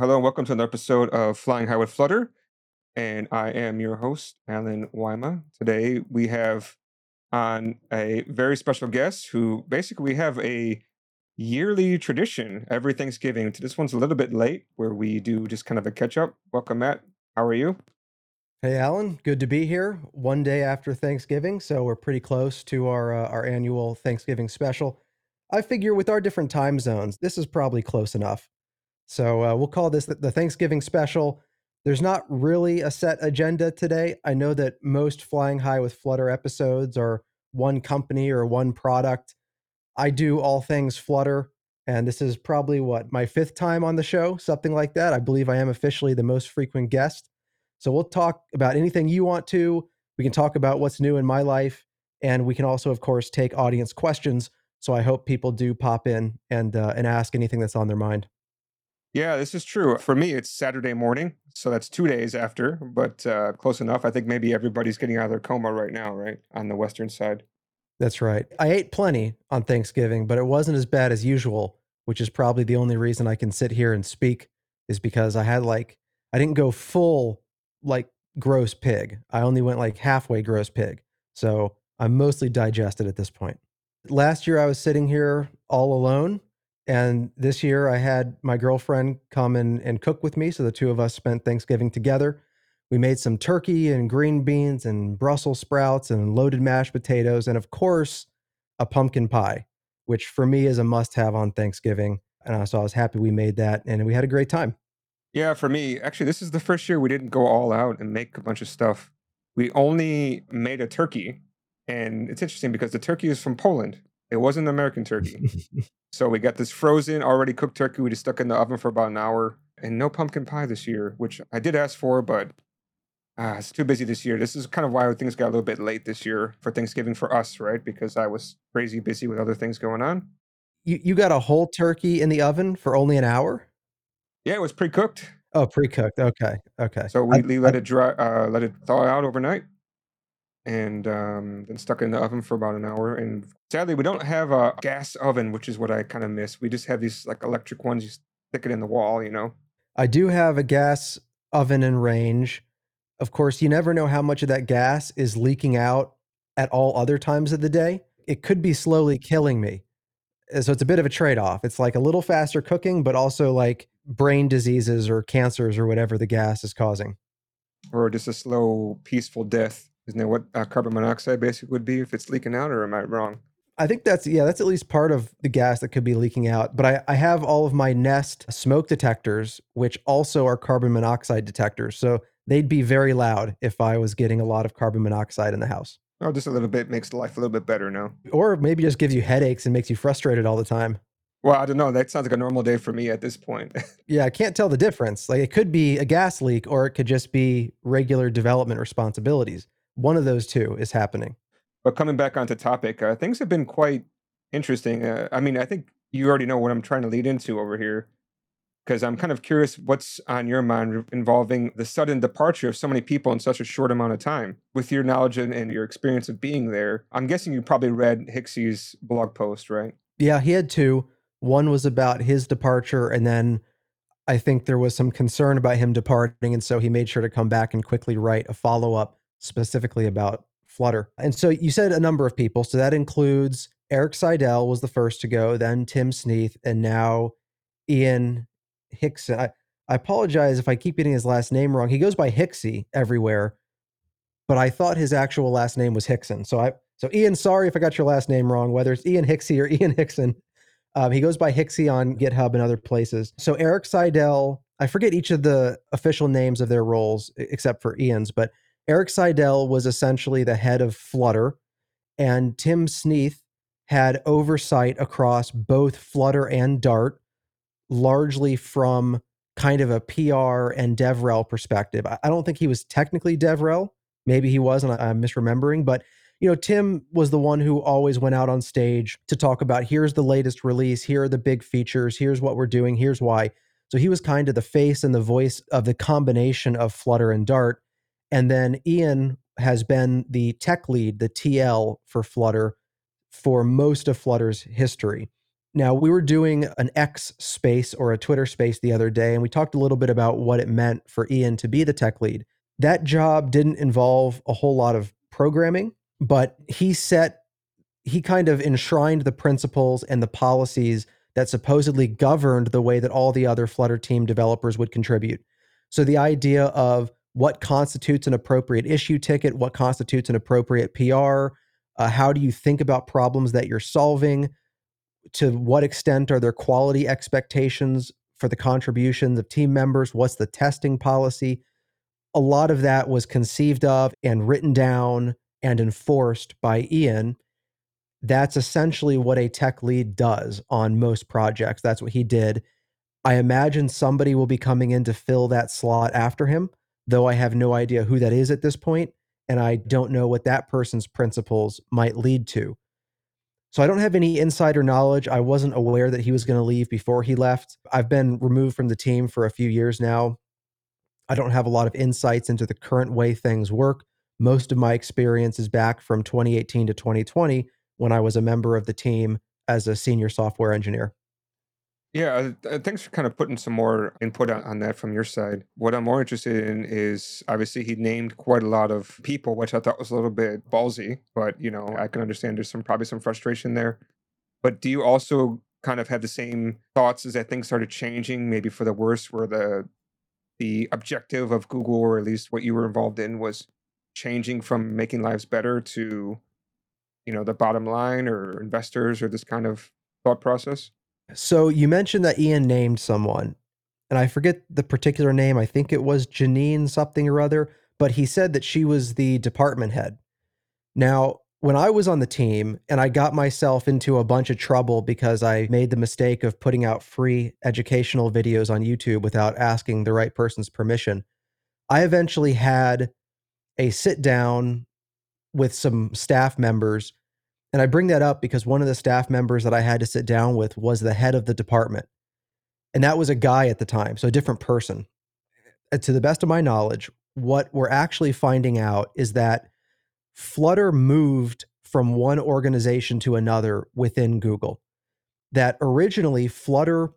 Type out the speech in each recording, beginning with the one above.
hello, and welcome to another episode of Flying High with Flutter. And I am your host, Allen Wyma. Today we have on a very special guest who basically we have a yearly tradition every Thanksgiving. This one's a little bit late where we do just kind of a catch up. Welcome, Matt. How are you? Hey, Allen. Good to be here. One day after Thanksgiving, so we're pretty close to our uh, our annual Thanksgiving special. I figure with our different time zones, this is probably close enough. So uh, we'll call this the, Thanksgiving special. There's not really a set agenda today. I know that most Flying High with Flutter episodes are one company or one product. I do all things Flutter, and this is probably what my fifth time on the show, something like that. I believe I am officially the most frequent guest. So we'll talk about anything you want to. We can talk about what's new in my life, and we can also, of course, take audience questions. So I hope people do pop in and uh, and ask anything that's on their mind. Yeah, this is true. For me, it's Saturday morning, so that's two days after, but uh, close enough. I think maybe everybody's getting out of their coma right now, right on the western side. That's right. I ate plenty on Thanksgiving, but it wasn't as bad as usual, which is probably the only reason I can sit here and speak is because I had like I didn't go full like gross pig. I only went like halfway gross pig. So I'm mostly digested at this point. Last year I was sitting here all alone. And this year I had my girlfriend come and, and cook with me. So the two of us spent Thanksgiving together. We made some turkey and green beans and Brussels sprouts and loaded mashed potatoes. And of course, a pumpkin pie, which for me is a must have on Thanksgiving. And so I was happy we made that and we had a great time. Yeah, for me, actually, this is the first year we didn't go all out and make a bunch of stuff. We only made a turkey. And it's interesting because the turkey is from Poland. It wasn't American turkey. so we got this frozen, already cooked turkey. We just stuck in the oven for about an hour. And no pumpkin pie this year, which I did ask for, but uh, it's too busy this year. This is kind of why things got a little bit late this year for Thanksgiving for us, right? Because I was crazy busy with other things going on. You, you got a whole turkey in the oven for only an hour? Yeah, it was pre-cooked. Oh, pre-cooked. Okay, okay. So we, I, we let I, it dry, uh, let it thaw out overnight, and um, then stuck it in the oven for about an hour. And sadly, we don't have a gas oven, which is what I kind of miss. We just have these like electric ones. You stick it in the wall, you know. I do have a gas oven and range. Of course, you never know how much of that gas is leaking out at all other times of the day. It could be slowly killing me. So it's a bit of a trade off. It's like a little faster cooking, but also like brain diseases or cancers or whatever the gas is causing. Or just a slow, peaceful death. Isn't that what uh, carbon monoxide basically would be if it's leaking out, or am I wrong? I think that's yeah, that's at least part of the gas that could be leaking out. But I, I have all of my Nest smoke detectors, which also are carbon monoxide detectors. So they'd be very loud if I was getting a lot of carbon monoxide in the house. Oh, just a little bit makes life a little bit better now. Or maybe just gives you headaches and makes you frustrated all the time. Well, I don't know. That sounds like a normal day for me at this point. yeah, I can't tell the difference. Like it could be a gas leak or it could just be regular development responsibilities. One of those two is happening. But coming back onto topic, uh, things have been quite interesting. Uh, I mean, I think you already know what I'm trying to lead into over here because I'm kind of curious what's on your mind involving the sudden departure of so many people in such a short amount of time. With your knowledge and, and your experience of being there, I'm guessing you probably read Hixie's blog post, right? Yeah, he had two. One was about his departure, and then I think there was some concern about him departing, and so he made sure to come back and quickly write a follow up specifically about Flutter. And so you said a number of people, so that includes Eric Seidel was the first to go, then Tim Sneath, and now Ian Hickson. I, I apologize if I keep getting his last name wrong. He goes by Hixie everywhere, but I thought his actual last name was Hickson. So I so Ian, sorry if I got your last name wrong, whether it's Ian Hixie or Ian Hickson. Um, he goes by Hixie on GitHub and other places. So Eric Seidel, I forget each of the official names of their roles except for Ian's, but Eric Seidel was essentially the head of Flutter, and Tim Sneath had oversight across both Flutter and Dart, largely from kind of a PR and DevRel perspective. I don't think he was technically DevRel. Maybe he was, and I'm misremembering, but you know, Tim was the one who always went out on stage to talk about here's the latest release, here are the big features, here's what we're doing, here's why. So he was kind of the face and the voice of the combination of Flutter and Dart. And then Ian has been the tech lead, the TL for Flutter for most of Flutter's history. Now, we were doing an X space or a Twitter space the other day, and we talked a little bit about what it meant for Ian to be the tech lead. That job didn't involve a whole lot of programming, but he set, he kind of enshrined the principles and the policies that supposedly governed the way that all the other Flutter team developers would contribute. So the idea of what constitutes an appropriate issue ticket, what constitutes an appropriate PR, uh, how do you think about problems that you're solving, to what extent are there quality expectations for the contributions of team members, what's the testing policy. A lot of that was conceived of and written down and enforced by Ian. That's essentially what a tech lead does on most projects. That's what he did. I imagine somebody will be coming in to fill that slot after him, though I have no idea who that is at this point, and I don't know what that person's principles might lead to. So I don't have any insider knowledge. I wasn't aware that he was going to leave before he left. I've been removed from the team for a few years now. I don't have a lot of insights into the current way things work. Most of my experience is back from 2018 to 2020 when I was a member of the team as a senior software engineer. Yeah, uh, thanks for kind of putting some more input on, on that from your side. What I'm more interested in is obviously he named quite a lot of people, which I thought was a little bit ballsy, but you know, I can understand there's some probably some frustration there. But do you also kind of have the same thoughts as that things started changing, maybe for the worse, where the the objective of Google, or at least what you were involved in, was changing from making lives better to you know the bottom line or investors or this kind of thought process so you mentioned that ian named someone and i forget the particular name i think it was jeanine something or other but he said that she was the department head now when i was on the team and i got myself into a bunch of trouble because i made the mistake of putting out free educational videos on youtube without asking the right person's permission i eventually had a sit down with some staff members. And I bring that up because one of the staff members that I had to sit down with was the head of the department. And that was a guy at the time, so a different person. And to the best of my knowledge, what we're actually finding out is that Flutter moved from one organization to another within Google. That originally Flutter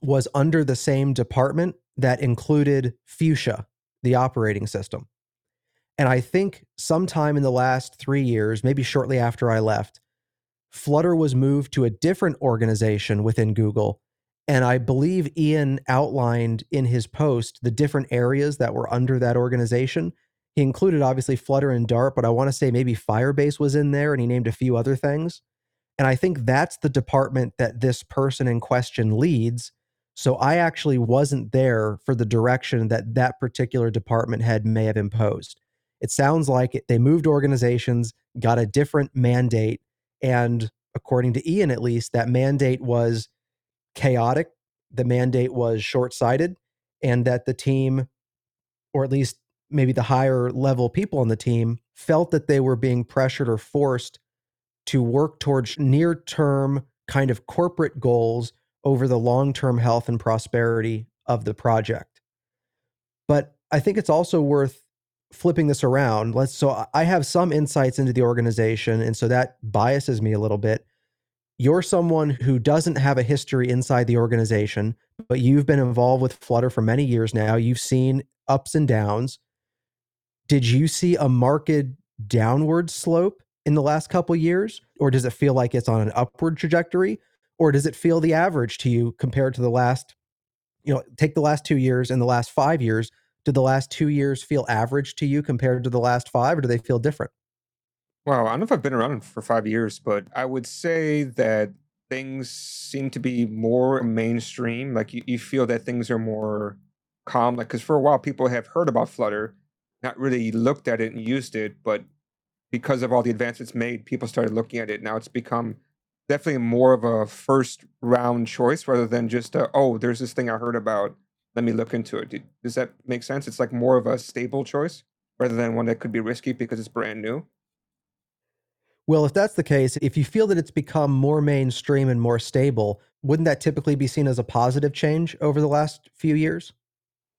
was under the same department that included Fuchsia, the operating system. And I think sometime in the last three years, maybe shortly after I left, Flutter was moved to a different organization within Google. And I believe Ian outlined in his post the different areas that were under that organization. He included obviously Flutter and Dart, but I want to say maybe Firebase was in there and he named a few other things. And I think that's the department that this person in question leads. So I actually wasn't there for the direction that that particular department head may have imposed. It sounds like they moved organizations, got a different mandate, and according to Ian, at least, that mandate was chaotic. The mandate was short sighted, and that the team, or at least maybe the higher level people on the team, felt that they were being pressured or forced to work towards near term kind of corporate goals over the long term health and prosperity of the project. But I think it's also worth flipping this around, let's so I have some insights into the organization, and so that biases me a little bit. You're someone who doesn't have a history inside the organization, but you've been involved with Flutter for many years now. You've seen ups and downs. Did you see a marked downward slope in the last couple years, or does it feel like it's on an upward trajectory, or does it feel the average to you compared to the last? You know, take the last two years and the last five years did the last two years feel average to you compared to the last five, or do they feel different? Well, I don't know if I've been around for five years, but I would say that things seem to be more mainstream. Like you, you feel that things are more calm. Like, because for a while, people have heard about Flutter, not really looked at it and used it, but because of all the advancements made, people started looking at it. Now it's become definitely more of a first round choice rather than just, a, oh, there's this thing I heard about let me look into it. Does that make sense? It's like more of a stable choice rather than one that could be risky because it's brand new. Well, if that's the case, if you feel that it's become more mainstream and more stable, wouldn't that typically be seen as a positive change over the last few years?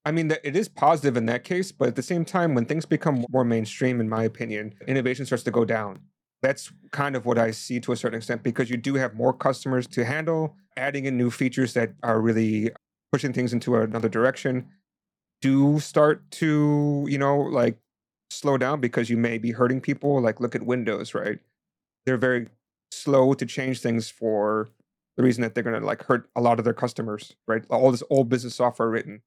I mean, it is positive in that case, but at the same time, when things become more mainstream, in my opinion, innovation starts to go down. That's kind of what I see to a certain extent because you do have more customers to handle, adding in new features that are really pushing things into another direction do start to, you know, like slow down because you may be hurting people. Like look at Windows, right? They're very slow to change things for the reason that they're going to like hurt a lot of their customers, right? All this old business software written,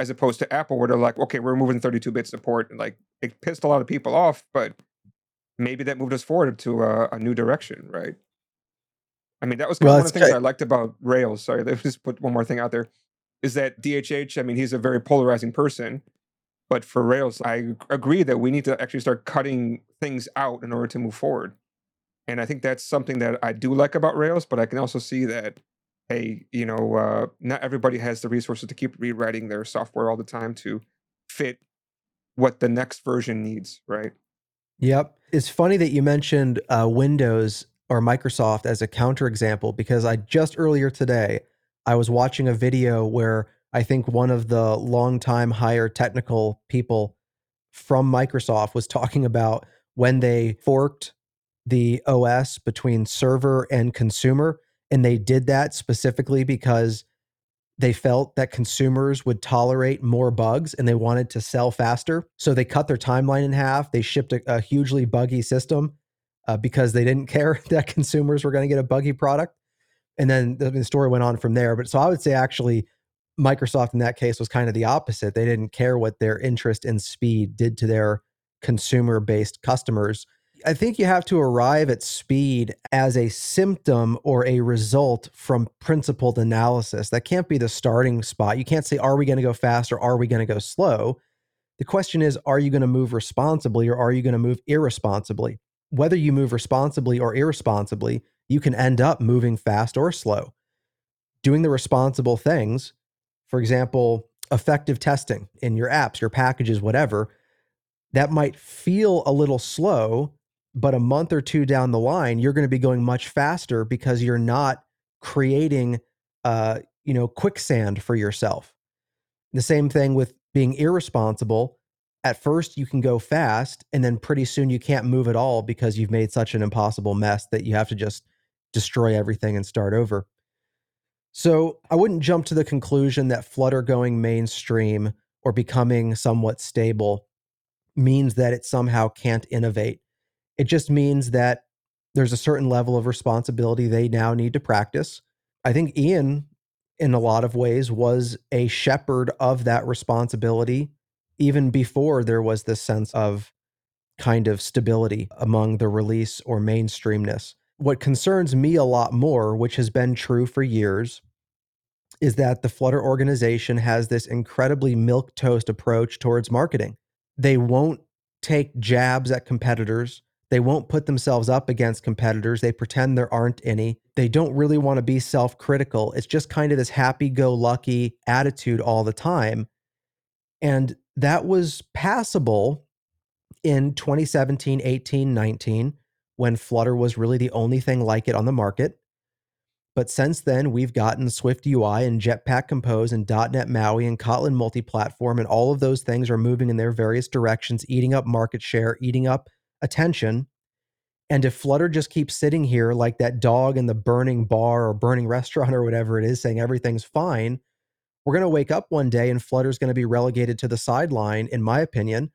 as opposed to Apple, where they're like, okay, we're moving 32-bit support, and like it pissed a lot of people off, but maybe that moved us forward to a, a new direction, right? I mean, that was kind well, of one of the things I liked about Rails. Sorry, let me just put one more thing out there. Is that DHH? I mean, he's a very polarizing person, but for Rails, I agree that we need to actually start cutting things out in order to move forward. And I think that's something that I do like about Rails, but I can also see that, hey, you know, uh, not everybody has the resources to keep rewriting their software all the time to fit what the next version needs, right? Yep. It's funny that you mentioned uh, Windows or Microsoft as a counterexample because I just earlier today I was watching a video where I think one of the longtime higher technical people from Microsoft was talking about when they forked the OS between server and consumer. And they did that specifically because they felt that consumers would tolerate more bugs and they wanted to sell faster. So they cut their timeline in half. They shipped a, a hugely buggy system uh, because they didn't care that consumers were going to get a buggy product. And then the, the story went on from there. But so I would say actually, Microsoft in that case was kind of the opposite. They didn't care what their interest in speed did to their consumer based customers. I think you have to arrive at speed as a symptom or a result from principled analysis. That can't be the starting spot. You can't say, are we going to go fast or are we going to go slow? The question is, are you going to move responsibly or are you going to move irresponsibly? Whether you move responsibly or irresponsibly, you can end up moving fast or slow. Doing the responsible things, for example, effective testing in your apps, your packages, whatever, that might feel a little slow but a month or two down the line you're going to be going much faster because you're not creating uh you know quicksand for yourself the same thing with being irresponsible at first you can go fast and then pretty soon you can't move at all because you've made such an impossible mess that you have to just destroy everything and start over so i wouldn't jump to the conclusion that flutter going mainstream or becoming somewhat stable means that it somehow can't innovate it just means that there's a certain level of responsibility they now need to practice. I think Ian, in a lot of ways, was a shepherd of that responsibility even before there was this sense of kind of stability among the release or mainstreamness. What concerns me a lot more, which has been true for years, is that the Flutter organization has this incredibly milk toast approach towards marketing. They won't take jabs at competitors. They won't put themselves up against competitors. They pretend there aren't any. They don't really want to be self critical. It's just kind of this happy go lucky attitude all the time. And that was passable in 2017, 18, 19, when Flutter was really the only thing like it on the market. But since then, we've gotten Swift UI and Jetpack Compose and .NET MAUI and Kotlin multi-platform, and all of those things are moving in their various directions, eating up market share, eating up attention. And if Flutter just keeps sitting here like that dog in the burning bar or burning restaurant or whatever it is, saying everything's fine, we're going to wake up one day and Flutter's going to be relegated to the sideline, in my opinion,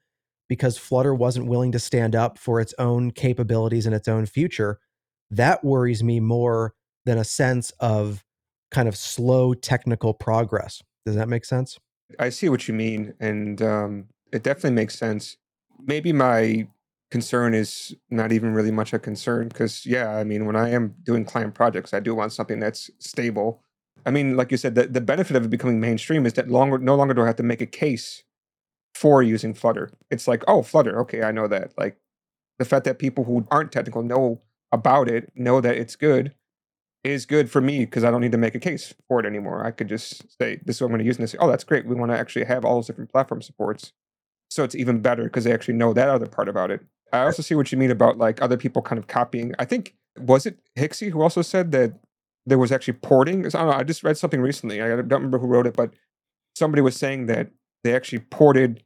because Flutter wasn't willing to stand up for its own capabilities and its own future. That worries me more than a sense of kind of slow technical progress. Does that make sense? I see what you mean. And um, it definitely makes sense. Maybe my concern is not even really much a concern because yeah i mean when i am doing client projects i do want something that's stable i mean like you said the, the benefit of it becoming mainstream is that longer no longer do i have to make a case for using flutter it's like oh flutter okay i know that like the fact that people who aren't technical know about it know that it's good is good for me because i don't need to make a case for it anymore i could just say this is what i'm going to use and they say oh that's great we want to actually have all those different platform supports so it's even better because they actually know that other part about it I also see what you mean about like other people kind of copying. I think was it Hixie who also said that there was actually porting. I don't know. I just read something recently. I don't remember who wrote it, but somebody was saying that they actually ported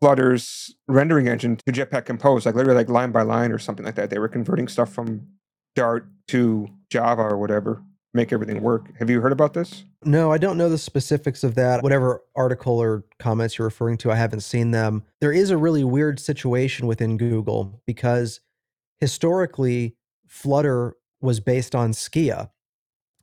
Flutter's rendering engine to Jetpack Compose, like literally like line by line or something like that. They were converting stuff from Dart to Java or whatever, make everything work. Have you heard about this? No, I don't know the specifics of that. Whatever article or comments you're referring to, I haven't seen them. There is a really weird situation within Google because historically, Flutter was based on Skia.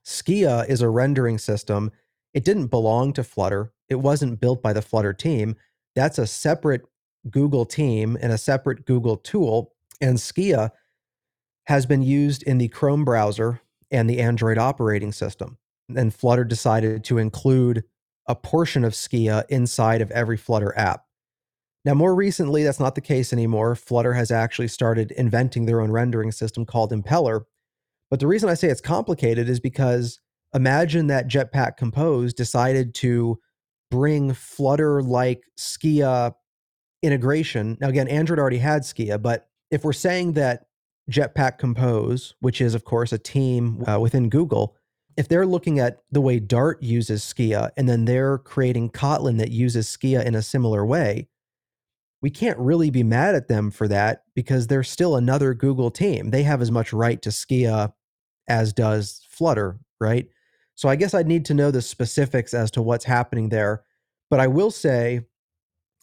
Skia is a rendering system. It didn't belong to Flutter. It wasn't built by the Flutter team. That's a separate Google team and a separate Google tool. And Skia has been used in the Chrome browser and the Android operating system. And Flutter decided to include a portion of Skia inside of every Flutter app. Now, more recently, that's not the case anymore. Flutter has actually started inventing their own rendering system called Impeller. But the reason I say it's complicated is because imagine that Jetpack Compose decided to bring Flutter like Skia integration. Now, again, Android already had Skia, but if we're saying that Jetpack Compose, which is, of course, a team uh, within Google, if they're looking at the way Dart uses Skia and then they're creating Kotlin that uses Skia in a similar way, we can't really be mad at them for that because they're still another Google team. They have as much right to Skia as does Flutter, right? So I guess I'd need to know the specifics as to what's happening there. But I will say,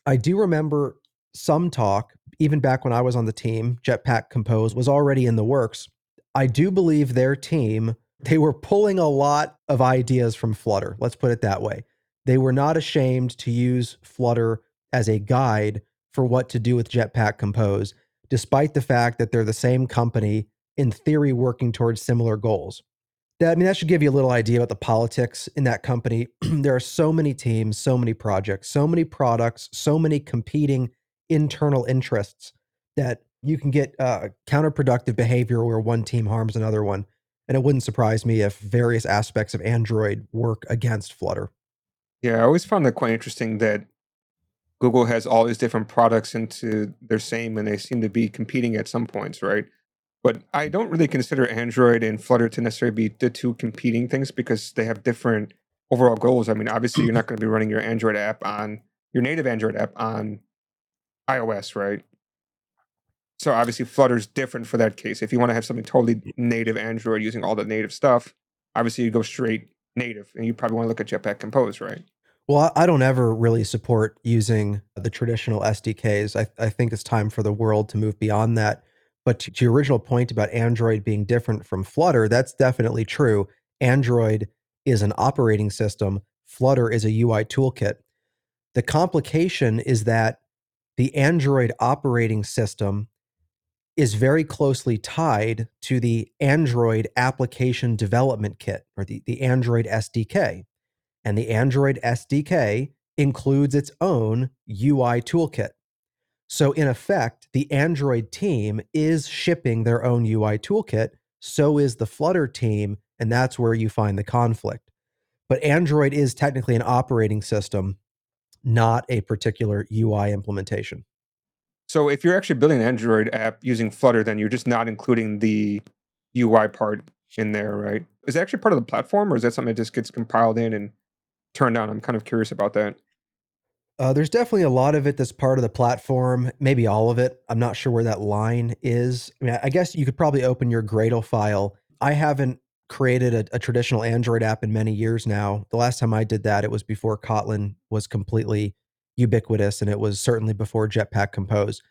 I do remember some talk, even back when I was on the team, Jetpack Compose was already in the works. I do believe their team, they were pulling a lot of ideas from Flutter. Let's put it that way. They were not ashamed to use Flutter as a guide for what to do with Jetpack Compose, despite the fact that they're the same company in theory working towards similar goals. That, I mean, that should give you a little idea about the politics in that company. there are so many teams, so many projects, so many products, so many competing internal interests that you can get uh, counterproductive behavior where one team harms another one. And it wouldn't surprise me if various aspects of Android work against Flutter. Yeah, I always found that quite interesting that Google has all these different products into their same and they seem to be competing at some points, right? But I don't really consider Android and Flutter to necessarily be the two competing things because they have different overall goals. I mean, obviously, you're not going to be running your Android app on your native Android app on iOS, right? So obviously, Flutter's different for that case. If you want to have something totally native Android using all the native stuff, obviously you go straight native, and you probably want to look at Jetpack Compose, right? Well, I don't ever really support using the traditional SDKs. I, I think it's time for the world to move beyond that. But to, your original point about Android being different from Flutter, that's definitely true. Android is an operating system, Flutter is a UI toolkit. The complication is that the Android operating system is very closely tied to the Android application development kit or the, the Android SDK. And the Android SDK includes its own UI toolkit. So, in effect, the Android team is shipping their own UI toolkit. So is the Flutter team. And that's where you find the conflict. But Android is technically an operating system, not a particular UI implementation. So, if you're actually building an Android app using Flutter, then you're just not including the UI part in there, right? Is that actually part of the platform or is that something that just gets compiled in and turned on? I'm kind of curious about that. Uh, there's definitely a lot of it that's part of the platform, maybe all of it. I'm not sure where that line is. I mean, I guess you could probably open your Gradle file. I haven't created a, a, traditional Android app in many years now. The last time I did that, it was before Kotlin was completely ubiquitous, and it was certainly before Jetpack Compose.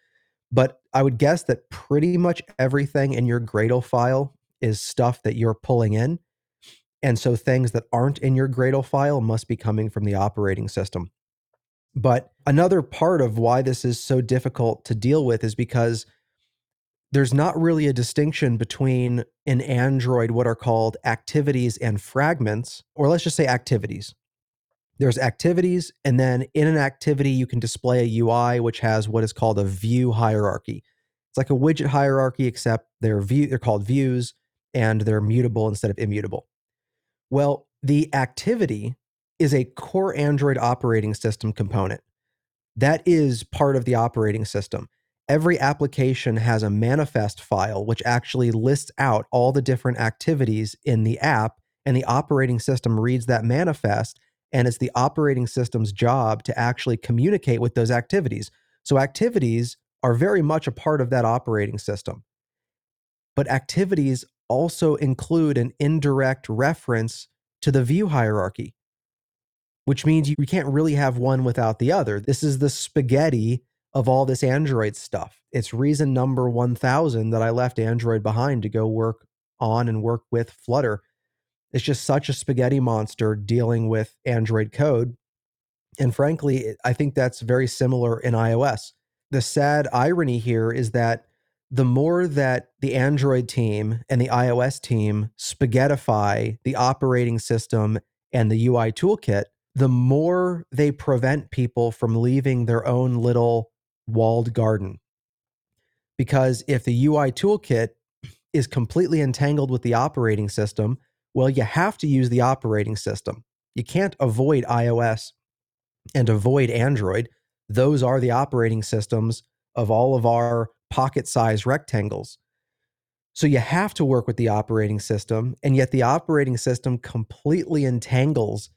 But I would guess that pretty much everything in your Gradle file is stuff that you're pulling in. And so things that aren't in your Gradle file must be coming from the operating system. But another part of why this is so difficult to deal with is because there's not really a distinction between in Android what are called activities and fragments, or let's just say activities. There's activities, and then in an activity, you can display a UI which has what is called a view hierarchy. It's like a widget hierarchy, except they're view they're called views and they're mutable instead of immutable. Well, the activity is a core Android operating system component. That is part of the operating system. Every application has a manifest file which actually lists out all the different activities in the app, and the operating system reads that manifest. And it's the operating system's job to actually communicate with those activities. So activities are very much a part of that operating system. But activities also include an indirect reference to the view hierarchy, which means you can't really have one without the other. This is the spaghetti of all this Android stuff. It's reason number 1000 that I left Android behind to go work on and work with Flutter. It's just such a spaghetti monster dealing with Android code. And frankly, I think that's very similar in iOS. The sad irony here is that the more that the Android team and the iOS team spaghettify the operating system and the UI toolkit, the more they prevent people from leaving their own little walled garden. Because if the UI toolkit is completely entangled with the operating system, well, you have to use the operating system. You can't avoid iOS and avoid Android. Those are the operating systems of all of our pocket sized rectangles. So you have to work with the operating system, and yet the operating system completely entangles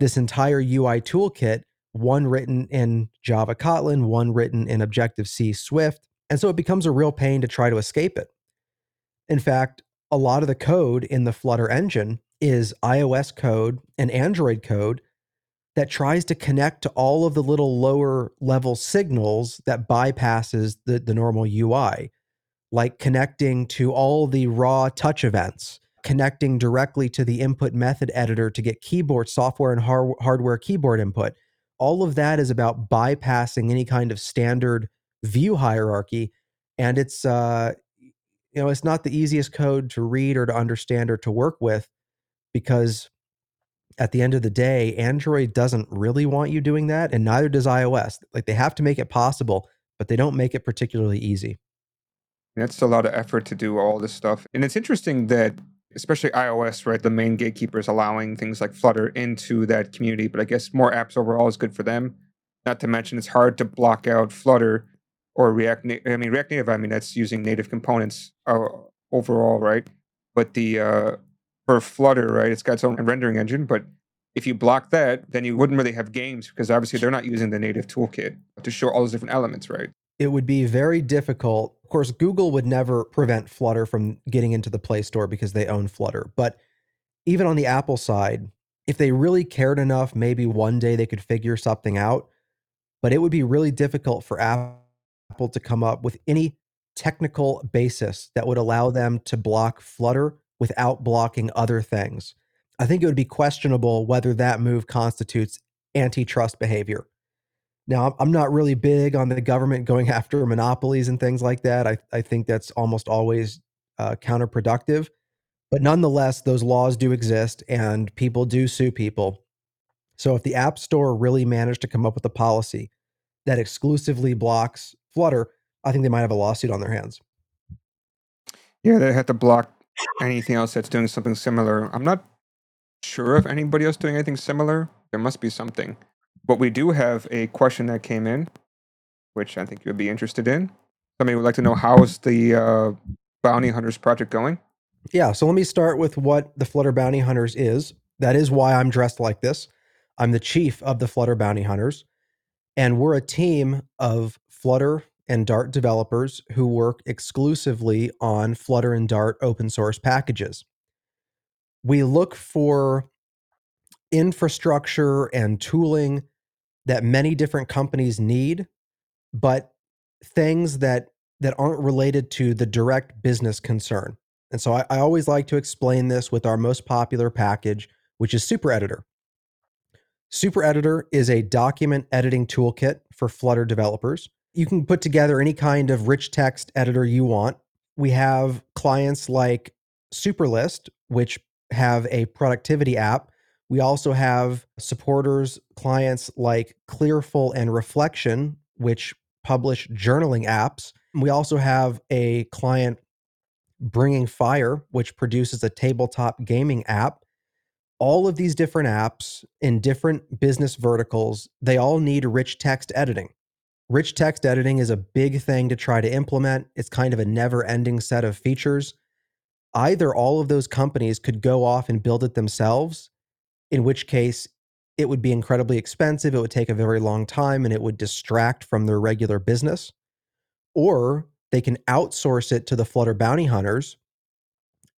this entire UI toolkit, one written in Java Kotlin, one written in Objective C Swift. And so it becomes a real pain to try to escape it. In fact, a lot of the code in the Flutter engine is iOS code and Android code that tries to connect to all of the little lower level signals that bypasses the, the normal UI, like connecting to all the raw touch events, connecting directly to the input method editor to get keyboard software and har- hardware keyboard input. All of that is about bypassing any kind of standard view hierarchy. And it's, uh, you know, it's not the easiest code to read or to understand or to work with because at the end of the day, Android doesn't really want you doing that, and neither does iOS. Like they have to make it possible, but they don't make it particularly easy. That's a lot of effort to do all this stuff. And it's interesting that, especially iOS, right, the main gatekeeper is allowing things like Flutter into that community, but I guess more apps overall is good for them. Not to mention, it's hard to block out Flutter or React. I mean, React Native, I mean, that's using native components uh, overall, right? But the uh, for Flutter, right? It's got its own rendering engine, but if you block that, then you wouldn't really have games because obviously they're not using the native toolkit to show all those different elements, right? It would be very difficult. Of course, Google would never prevent Flutter from getting into the Play Store because they own Flutter. But even on the Apple side, if they really cared enough, maybe one day they could figure something out. But it would be really difficult for Apple to come up with any technical basis that would allow them to block Flutter without blocking other things. I think it would be questionable whether that move constitutes antitrust behavior. Now, I'm not really big on the government going after monopolies and things like that. I, I think that's almost always uh, counterproductive. But nonetheless, those laws do exist and people do sue people. So if the App Store really managed to come up with a policy that exclusively blocks Flutter, I think they might have a lawsuit on their hands. Yeah, they have to block anything else that's doing something similar. I'm not sure if anybody else is doing anything similar. There must be something. But we do have a question that came in, which I think you would be interested in. Somebody would like to know how is the uh, Bounty Hunters project going? Yeah, so let me start with what the Flutter Bounty Hunters is. That is why I'm dressed like this. I'm the chief of the Flutter Bounty Hunters, and we're a team of Flutter and Dart developers who work exclusively on Flutter and Dart open source packages. We look for infrastructure and tooling that many different companies need, but things that that aren't related to the direct business concern. And so I, I always like to explain this with our most popular package, which is Super Editor. Super Editor is a document editing toolkit for Flutter developers you can put together any kind of rich text editor you want. We have clients like Superlist, which have a productivity app. We also have supporters, clients like Clearful and Reflection, which publish journaling apps. We also have a client, Bringing Fire, which produces a tabletop gaming app. All of these different apps in different business verticals, they all need rich text editing. Rich text editing is a big thing to try to implement. It's kind of a never ending set of features. Either all of those companies could go off and build it themselves, in which case it would be incredibly expensive, it would take a very long time, and it would distract from their regular business. Or they can outsource it to the Flutter bounty hunters.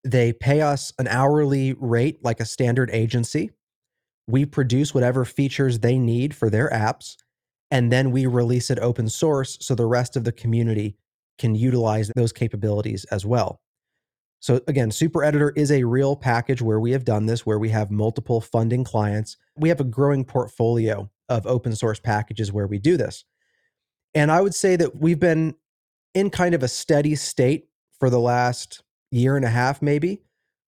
They pay us an hourly rate like a standard agency. We produce whatever features they need for their apps, and then we release it open source so the rest of the community can utilize those capabilities as well. So again, Super Editor is a real package where we have done this, where we have multiple funding clients. We have a growing portfolio of open source packages where we do this. And I would say that we've been in kind of a steady state for the last year and a half, maybe.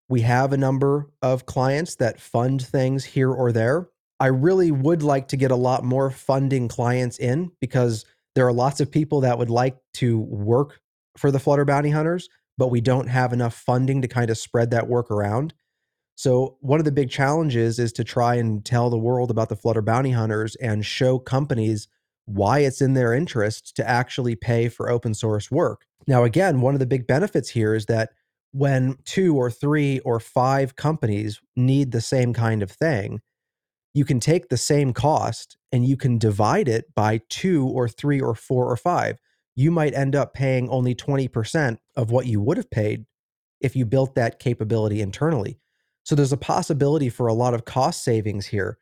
We have a number of clients that fund things here or there. I really would like to get a lot more funding clients in because there are lots of people that would like to work for the Flutter Bounty Hunters but we don't have enough funding to kind of spread that work around. So, one of the big challenges is to try and tell the world about the Flutter bounty hunters and show companies why it's in their interest to actually pay for open source work. Now, again, one of the big benefits here is that when two or three or five companies need the same kind of thing, you can take the same cost and you can divide it by two or three or four or five you might end up paying only 20% of what you would have paid if you built that capability internally. So there's a possibility for a lot of cost savings here,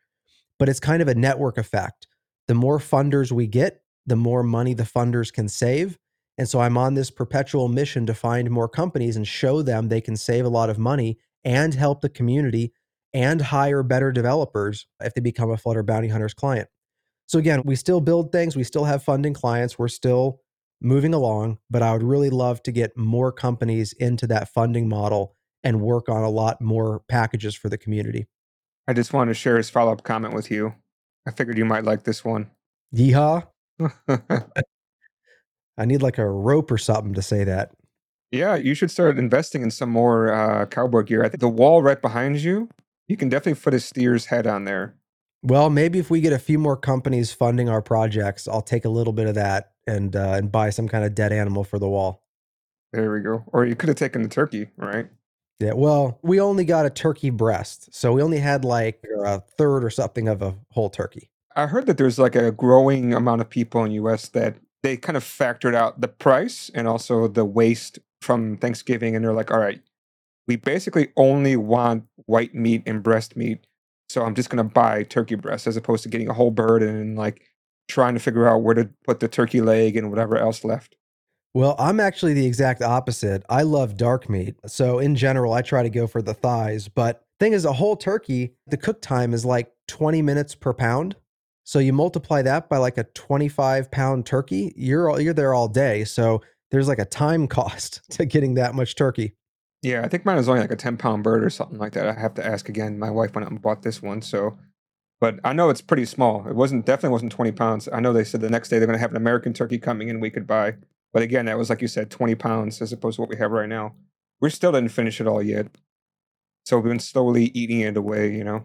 but it's kind of a network effect. The more funders we get, the more money the funders can save. And so I'm on this perpetual mission to find more companies and show them they can save a lot of money and help the community and hire better developers if they become a Flutter Bounty Hunters client. So again, we still build things, we still have funding clients, we're still moving along, but I would really love to get more companies into that funding model and work on a lot more packages for the community. I just wanted to share his follow up comment with you. I figured you might like this one. Yeehaw. I need like a rope or something to say that. Yeah, you should start investing in some more uh, cowboy gear. I think the wall right behind you, you can definitely put a steer's head on there. Well, maybe if we get a few more companies funding our projects, I'll take a little bit of that and uh, and buy some kind of dead animal for the wall. There we go. Or you could have taken the turkey, right? Yeah. Well, we only got a turkey breast, so we only had like a third or something of a whole turkey. I heard that there's like a growing amount of people in U.S. that they kind of factored out the price and also the waste from Thanksgiving, and they're like, all right, we basically only want white meat and breast meat. So I'm just going to buy turkey breast as opposed to getting a whole bird and like trying to figure out where to put the turkey leg and whatever else left. Well, I'm actually the exact opposite. I love dark meat. So in general, I try to go for the thighs, but thing is a whole turkey, the cook time is like 20 minutes per pound. So you multiply that by like a 25 pound turkey, you're you're there all day. So there's like a time cost to getting that much turkey. Yeah, I think mine was only like a 10 pound bird or something like that. I have to ask again. My wife went out and bought this one, so but I know it's pretty small. It wasn't definitely wasn't 20 pounds. I know they said the next day they're going to have an American turkey coming in we could buy. But again, that was like you said, 20 pounds as opposed to what we have right now. We still didn't finish it all yet. So we've been slowly eating it away, you know.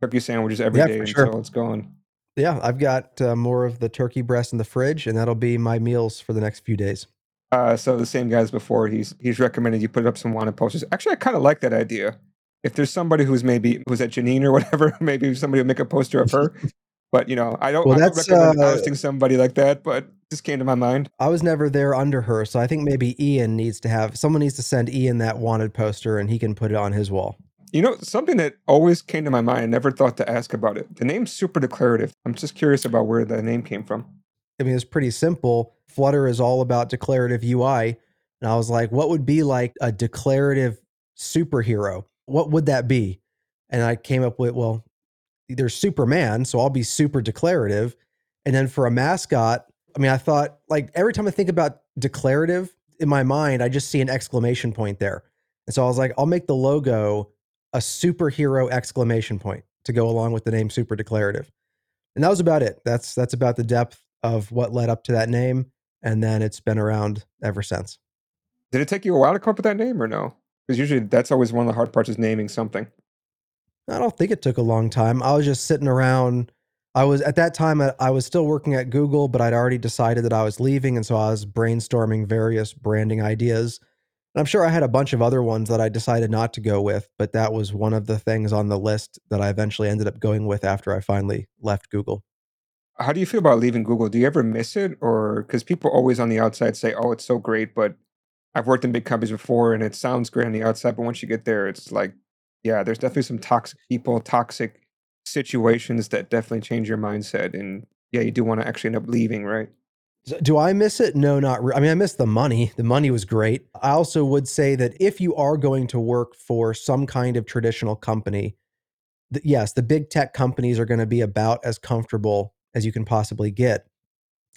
Turkey sandwiches every yeah, day until sure. it's gone. Yeah, I've got uh, more of the turkey breast in the fridge, and that'll be my meals for the next few days. Uh, so the same guy as before, he's he's recommended you put up some wanted posters. Actually, I kind of like that idea if there's somebody who's maybe who's at Jeanine or whatever, maybe somebody will make a poster of her. but you know, I don't, well, I don't recommend uh, ousting somebody like that. But just came to my mind. I was never there under her, so I think maybe Ian needs to have someone needs to send Ian that wanted poster, and he can put it on his wall. You know, something that always came to my mind. I never thought to ask about it. The name's super declarative. I'm just curious about where the name came from. I mean, it's pretty simple. Flutter is all about declarative UI. And I was like, what would be like a declarative superhero? what would that be? And I came up with, well, there's Superman, so I'll be super declarative. And then for a mascot, I mean, I thought like every time I think about declarative in my mind, I just see an exclamation point there. And so I was like, I'll make the logo a superhero exclamation point to go along with the name super declarative. And that was about it. That's that's about the depth of what led up to that name. And then it's been around ever since. Did it take you a while to come up with that name or no? Because usually that's always one of the hard parts is naming something. I don't think it took a long time. I was just sitting around. I was at that time I was still working at Google, but I'd already decided that I was leaving, and so I was brainstorming various branding ideas. And I'm sure I had a bunch of other ones that I decided not to go with, but that was one of the things on the list that I eventually ended up going with after I finally left Google. How do you feel about leaving Google? Do you ever miss it? Or because people always on the outside say, oh, it's so great, but I've worked in big companies before and it sounds great on the outside, but once you get there, it's like, yeah, there's definitely some toxic people, toxic situations that definitely change your mindset. And yeah, you do want to actually end up leaving, right? Do I miss it? No, not re- I mean, I miss the money. The money was great. I also would say that if you are going to work for some kind of traditional company, yes, the big tech companies are going to be about as comfortable as you can possibly get.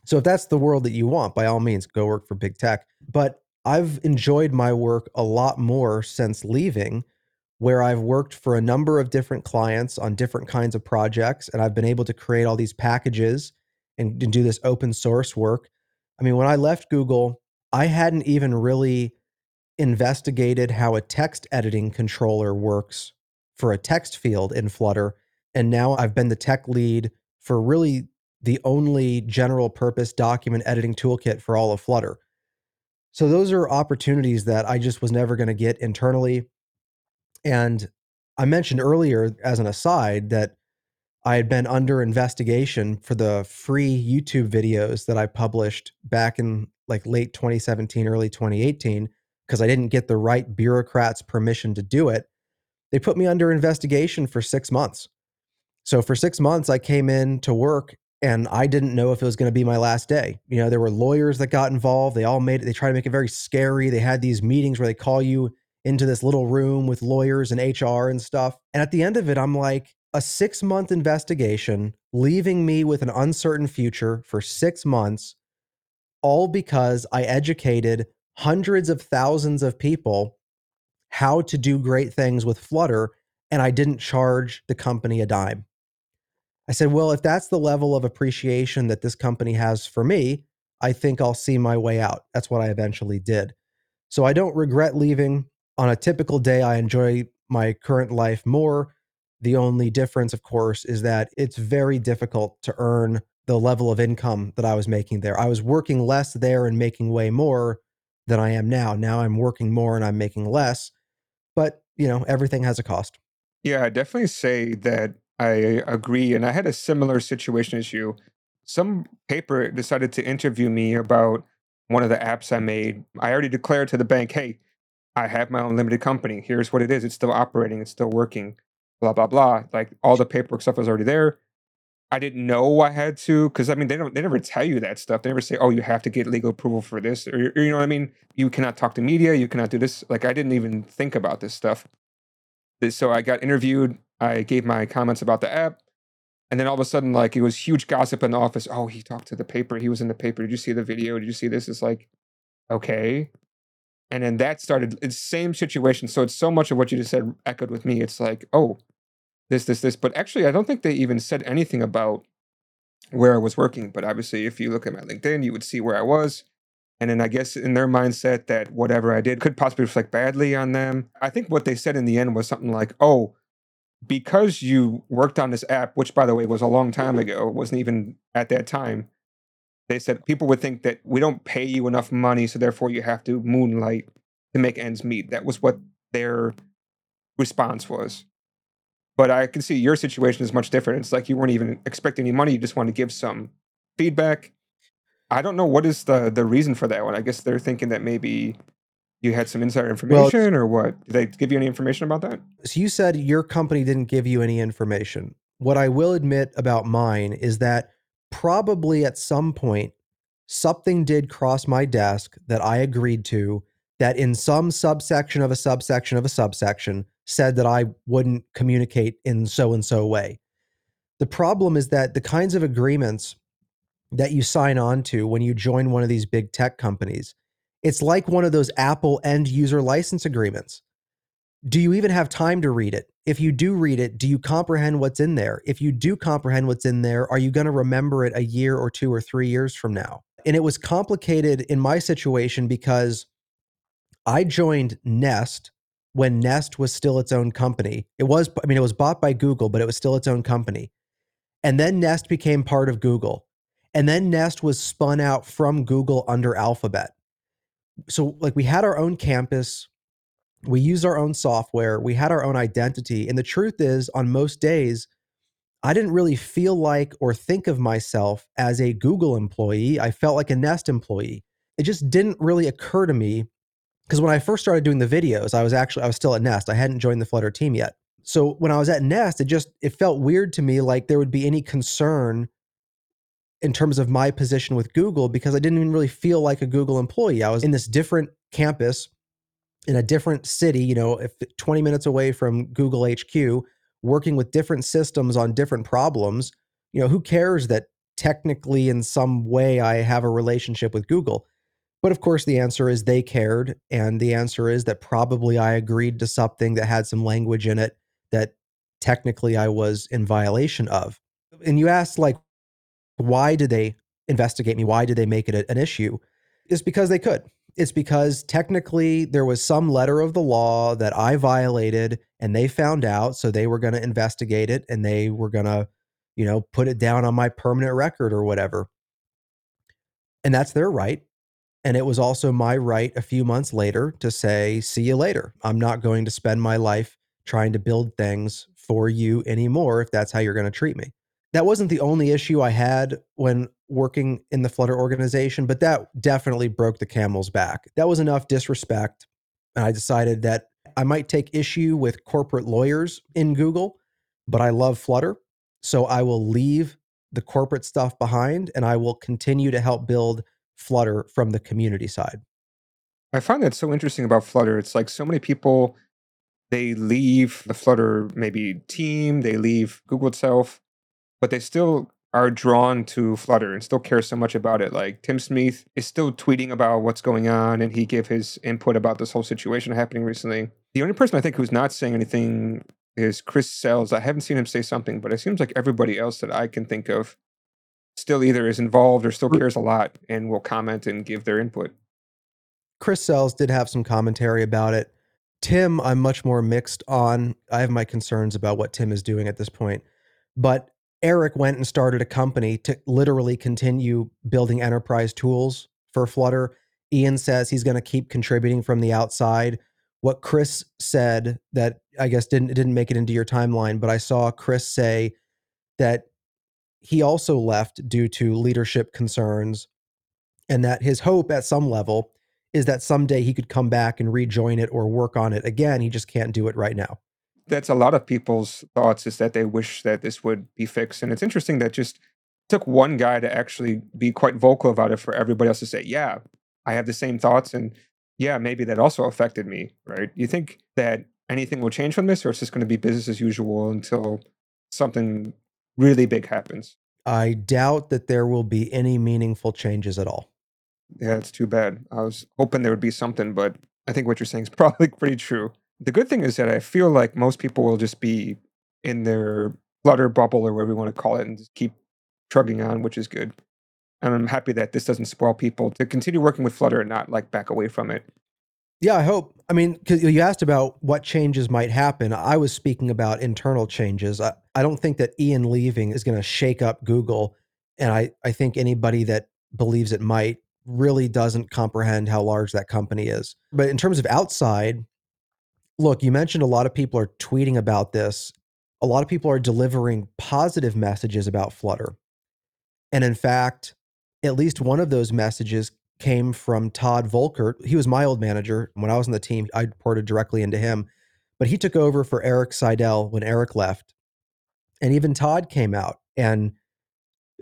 So if that's the world that you want, by all means, go work for big tech. But I've enjoyed my work a lot more since leaving, where I've worked for a number of different clients on different kinds of projects, and I've been able to create all these packages and, and do this open source work. I mean, when I left Google, I hadn't even really investigated how a text editing controller works for a text field in Flutter. And now I've been the tech lead for really the only general purpose document editing toolkit for all of Flutter. So those are opportunities that I just was never going to get internally. And I mentioned earlier, as an aside, that I had been under investigation for the free YouTube videos that I published back in like late 2017, early 2018, because I didn't get the right bureaucrats' permission to do it. They put me under investigation for six months. So for six months, I came in to work and I didn't know if it was going to be my last day. You know, there were lawyers that got involved. They all made it, they tried to make it very scary. They had these meetings where they call you into this little room with lawyers and HR and stuff. And at the end of it, I'm like, a six month investigation, leaving me with an uncertain future for six months, all because I educated hundreds of thousands of people how to do great things with Flutter, and I didn't charge the company a dime. I said, well, if that's the level of appreciation that this company has for me, I think I'll see my way out. That's what I eventually did. So I don't regret leaving. On a typical day, I enjoy my current life more. The only difference, of course, is that it's very difficult to earn the level of income that I was making there. I was working less there and making way more than I am now. Now I'm working more and I'm making less. But, you know, everything has a cost. Yeah, I definitely say that I agree. And I had a similar situation as you. Some paper decided to interview me about one of the apps I made. I already declared to the bank, hey, I have my own limited company. Here's what it is. It's still operating, it's still working blah blah blah. Like all the paperwork stuff was already there. I didn't know I had to because I mean they don't they never tell you that stuff. They never say, oh, you have to get legal approval for this, or, or you know what I mean. You cannot talk to media. You cannot do this. Like I didn't even think about this stuff. So I got interviewed. I gave my comments about the app, and then all of a sudden, like it was huge gossip in the office. Oh, he talked to the paper. He was in the paper. Did you see the video? Did you see this? It's like, okay. And then that started. It's same situation. So it's so much of what you just said echoed with me. It's like, oh, this, this, this. But actually, I don't think they even said anything about where I was working. But obviously, if you look at my LinkedIn, you would see where I was. And then I guess in their mindset that whatever I did could possibly reflect badly on them. I think what they said in the end was something like, oh, because you worked on this app, which by the way was a long time mm-hmm. ago, wasn't even at that time. They said people would think that we don't pay you enough money, so therefore you have to moonlight to make ends meet. That was what their response was. But I can see your situation is much different. It's like you weren't even expecting any money; you just want to give some feedback. I don't know what is the the reason for that one. I guess they're thinking that maybe you had some insider information well, or what? Did they give you any information about that? So you said your company didn't give you any information. What I will admit about mine is that probably at some point something did cross my desk that I agreed to that in some subsection of a subsection of a subsection said that I wouldn't communicate in so and so way. The problem is that the kinds of agreements that you sign on to when you join one of these big tech companies, it's like one of those Apple end user license agreements. Do you even have time to read it? If you do read it, do you comprehend what's in there? If you do comprehend what's in there, are you going to remember it a year or two or three years from now? And it was complicated in my situation because I joined Nest when Nest was still its own company. It was, I mean, it was bought by Google, but it was still its own company. And then Nest became part of Google. And then Nest was spun out from Google under Alphabet. So, like, we had our own campus, we used our own software, we had our own identity. And the truth is, on most days, I didn't really feel like or think of myself as a Google employee. I felt like a Nest employee. It just didn't really occur to me because when I first started doing the videos, I was actually I was still at Nest. I hadn't joined the Flutter team yet. So when I was at Nest, it just it felt weird to me like there would be any concern in terms of my position with Google because I didn't even really feel like a Google employee. I was in this different campus in a different city, you know, if 20 minutes away from Google HQ, working with different systems on different problems. You know, who cares that technically in some way I have a relationship with Google? But of course, the answer is they cared. And the answer is that probably I agreed to something that had some language in it that technically I was in violation of. And you asked, like, why did they investigate me? Why did they make it an issue? It's because they could. It's because technically there was some letter of the law that I violated and they found out. So they were going to investigate it and they were going to, you know, put it down on my permanent record or whatever. And that's their right. And it was also my right a few months later to say, see you later. I'm not going to spend my life trying to build things for you anymore if that's how you're going to treat me. That wasn't the only issue I had when working in the Flutter organization, but that definitely broke the camel's back. That was enough disrespect. And I decided that I might take issue with corporate lawyers in Google, but I love Flutter. So I will leave the corporate stuff behind and I will continue to help build Flutter from the community side. I find that so interesting about Flutter. It's like so many people, they leave the Flutter maybe team, they leave Google itself, but they still are drawn to Flutter and still care so much about it. Like Tim Sneath is still tweeting about what's going on and he gave his input about this whole situation happening recently. The only person I think who's not saying anything is Chris Sells. I haven't seen him say something, but it seems like everybody else that I can think of still either is involved or still cares a lot and will comment and give their input. Chris Sells did have some commentary about it. Tim, I'm much more mixed on. I have my concerns about what Tim is doing at this point. But Eric went and started a company to literally continue building enterprise tools for Flutter. Ian says he's going to keep contributing from the outside. What Chris said that I guess didn't didn't make it into your timeline, but I saw Chris say that he also left due to leadership concerns and that his hope at some level is that someday he could come back and rejoin it or work on it again. He just can't do it right now. That's a lot of people's thoughts is that they wish that this would be fixed. And it's interesting that just took one guy to actually be quite vocal about it for everybody else to say, yeah, I have the same thoughts. And yeah, maybe that also affected me, right? You think that anything will change from this or it's just going to be business as usual until something really big happens. I doubt that there will be any meaningful changes at all. Yeah, it's too bad. I was hoping there would be something, but I think what you're saying is probably pretty true. The good thing is that I feel like most people will just be in their flutter bubble or whatever you want to call it and keep trugging on, which is good. And I'm happy that this doesn't spoil people to continue working with Flutter and not like back away from it. Yeah, I hope. I mean, because you asked about what changes might happen. I was speaking about internal changes. I, I don't think that Ian leaving is going to shake up Google. And I, I think anybody that believes it might really doesn't comprehend how large that company is. But in terms of outside, look, you mentioned a lot of people are tweeting about this. A lot of people are delivering positive messages about Flutter. And in fact, at least one of those messages came from Todd Volkert. He was my old manager. When I was on the team, I reported directly into him. But he took over for Eric Seidel when Eric left. And even Todd came out and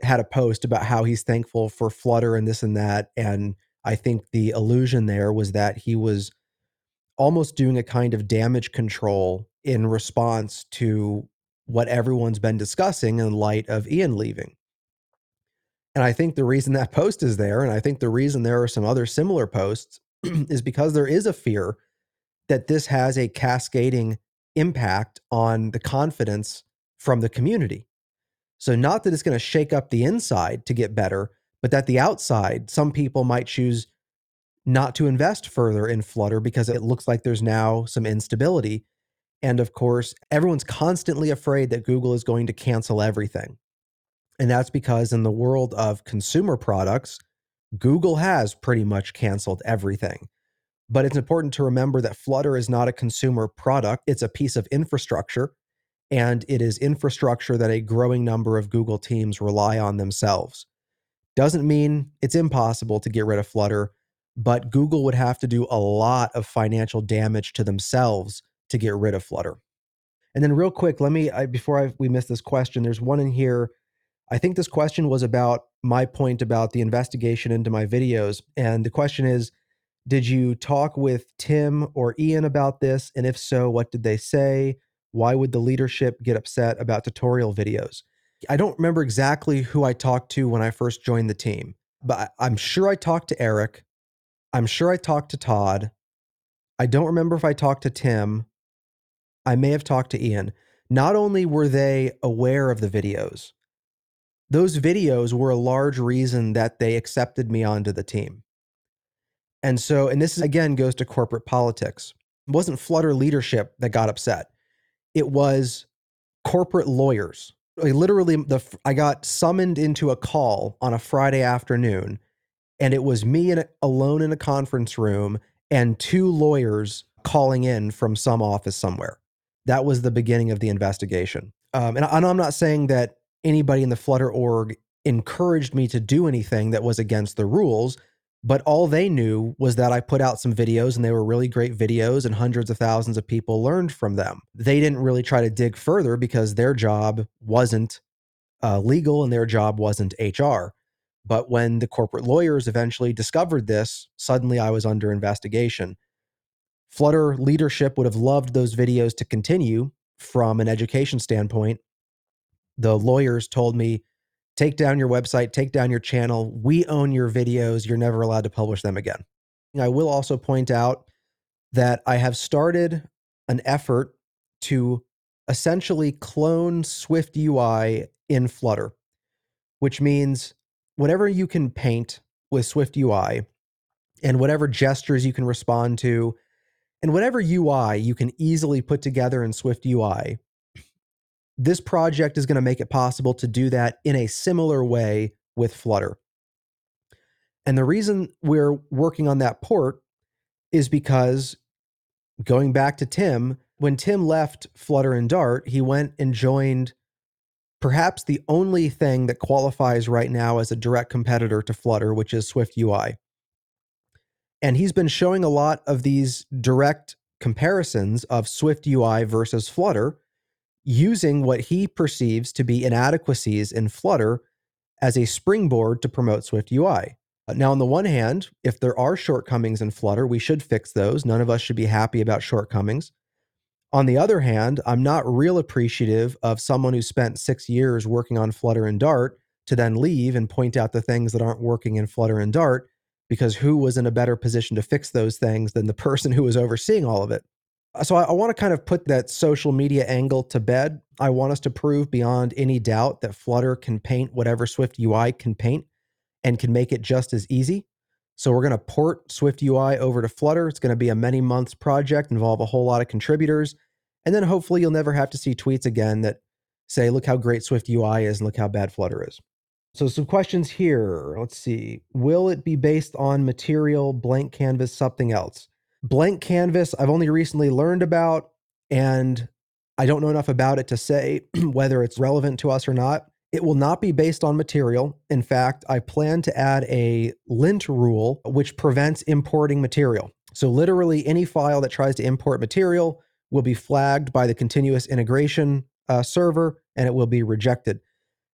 had a post about how he's thankful for Flutter and this and that. And I think the illusion there was that he was almost doing a kind of damage control in response to what everyone's been discussing in light of Ian leaving. And I think the reason that post is there, and I think the reason there are some other similar posts, is because there is a fear that this has a cascading impact on the confidence from the community. So, not that it's going to shake up the inside to get better, but that the outside, some people might choose not to invest further in Flutter because it looks like there's now some instability. And of course, everyone's constantly afraid that Google is going to cancel everything. And that's because in the world of consumer products, Google has pretty much canceled everything. But it's important to remember that Flutter is not a consumer product, it's a piece of infrastructure. And it is infrastructure that a growing number of Google teams rely on themselves. Doesn't mean it's impossible to get rid of Flutter, but Google would have to do a lot of financial damage to themselves to get rid of Flutter. And then, real quick, let me, I, before I, we miss this question, there's one in here. I think this question was about my point about the investigation into my videos. And the question is Did you talk with Tim or Ian about this? And if so, what did they say? Why would the leadership get upset about tutorial videos? I don't remember exactly who I talked to when I first joined the team, but I'm sure I talked to Eric. I'm sure I talked to Todd. I don't remember if I talked to Tim. I may have talked to Ian. Not only were they aware of the videos, those videos were a large reason that they accepted me onto the team. And so, and this again goes to corporate politics. It wasn't Flutter leadership that got upset. It was corporate lawyers. Like literally, the I got summoned into a call on a Friday afternoon, and it was me in, alone in a conference room and two lawyers calling in from some office somewhere. That was the beginning of the investigation. Um, and, I, I'm not saying that anybody in the Flutter org encouraged me to do anything that was against the rules, but all they knew was that I put out some videos and they were really great videos and hundreds of thousands of people learned from them. They didn't really try to dig further because their job wasn't uh, legal and their job wasn't HR. But when the corporate lawyers eventually discovered this, suddenly I was under investigation. Flutter leadership would have loved those videos to continue from an education standpoint. The lawyers told me, take down your website, take down your channel. We own your videos. You're never allowed to publish them again. I will also point out that I have started an effort to essentially clone Swift UI in Flutter, which means whatever you can paint with Swift UI and whatever gestures you can respond to and whatever UI you can easily put together in Swift UI, this project is going to make it possible to do that in a similar way with Flutter. And the reason we're working on that port is because going back to Tim, when Tim left Flutter and Dart, he went and joined perhaps the only thing that qualifies right now as a direct competitor to Flutter, which is Swift UI. And he's been showing a lot of these direct comparisons of Swift UI versus Flutter using what he perceives to be inadequacies in Flutter as a springboard to promote Swift UI. Uh, now, on the one hand, if there are shortcomings in Flutter, we should fix those. None of us should be happy about shortcomings. On the other hand, I'm not real appreciative of someone who spent six years working on Flutter and Dart to then leave and point out the things that aren't working in Flutter and Dart because who was in a better position to fix those things than the person who was overseeing all of it? Uh, so I, I want to kind of put that social media angle to bed. I want us to prove beyond any doubt that Flutter can paint whatever Swift UI can paint and can make it just as easy. So we're going to port Swift UI over to Flutter. It's going to be a many months project, involve a whole lot of contributors. And then hopefully you'll never have to see tweets again that say, look how great Swift UI is and look how bad Flutter is. So, some questions here. Let's see. Will it be based on material, blank canvas, something else? Blank canvas, I've only recently learned about, and I don't know enough about it to say whether it's relevant to us or not. It will not be based on material. In fact, I plan to add a lint rule which prevents importing material. So, literally, any file that tries to import material will be flagged by the continuous integration uh, server and it will be rejected.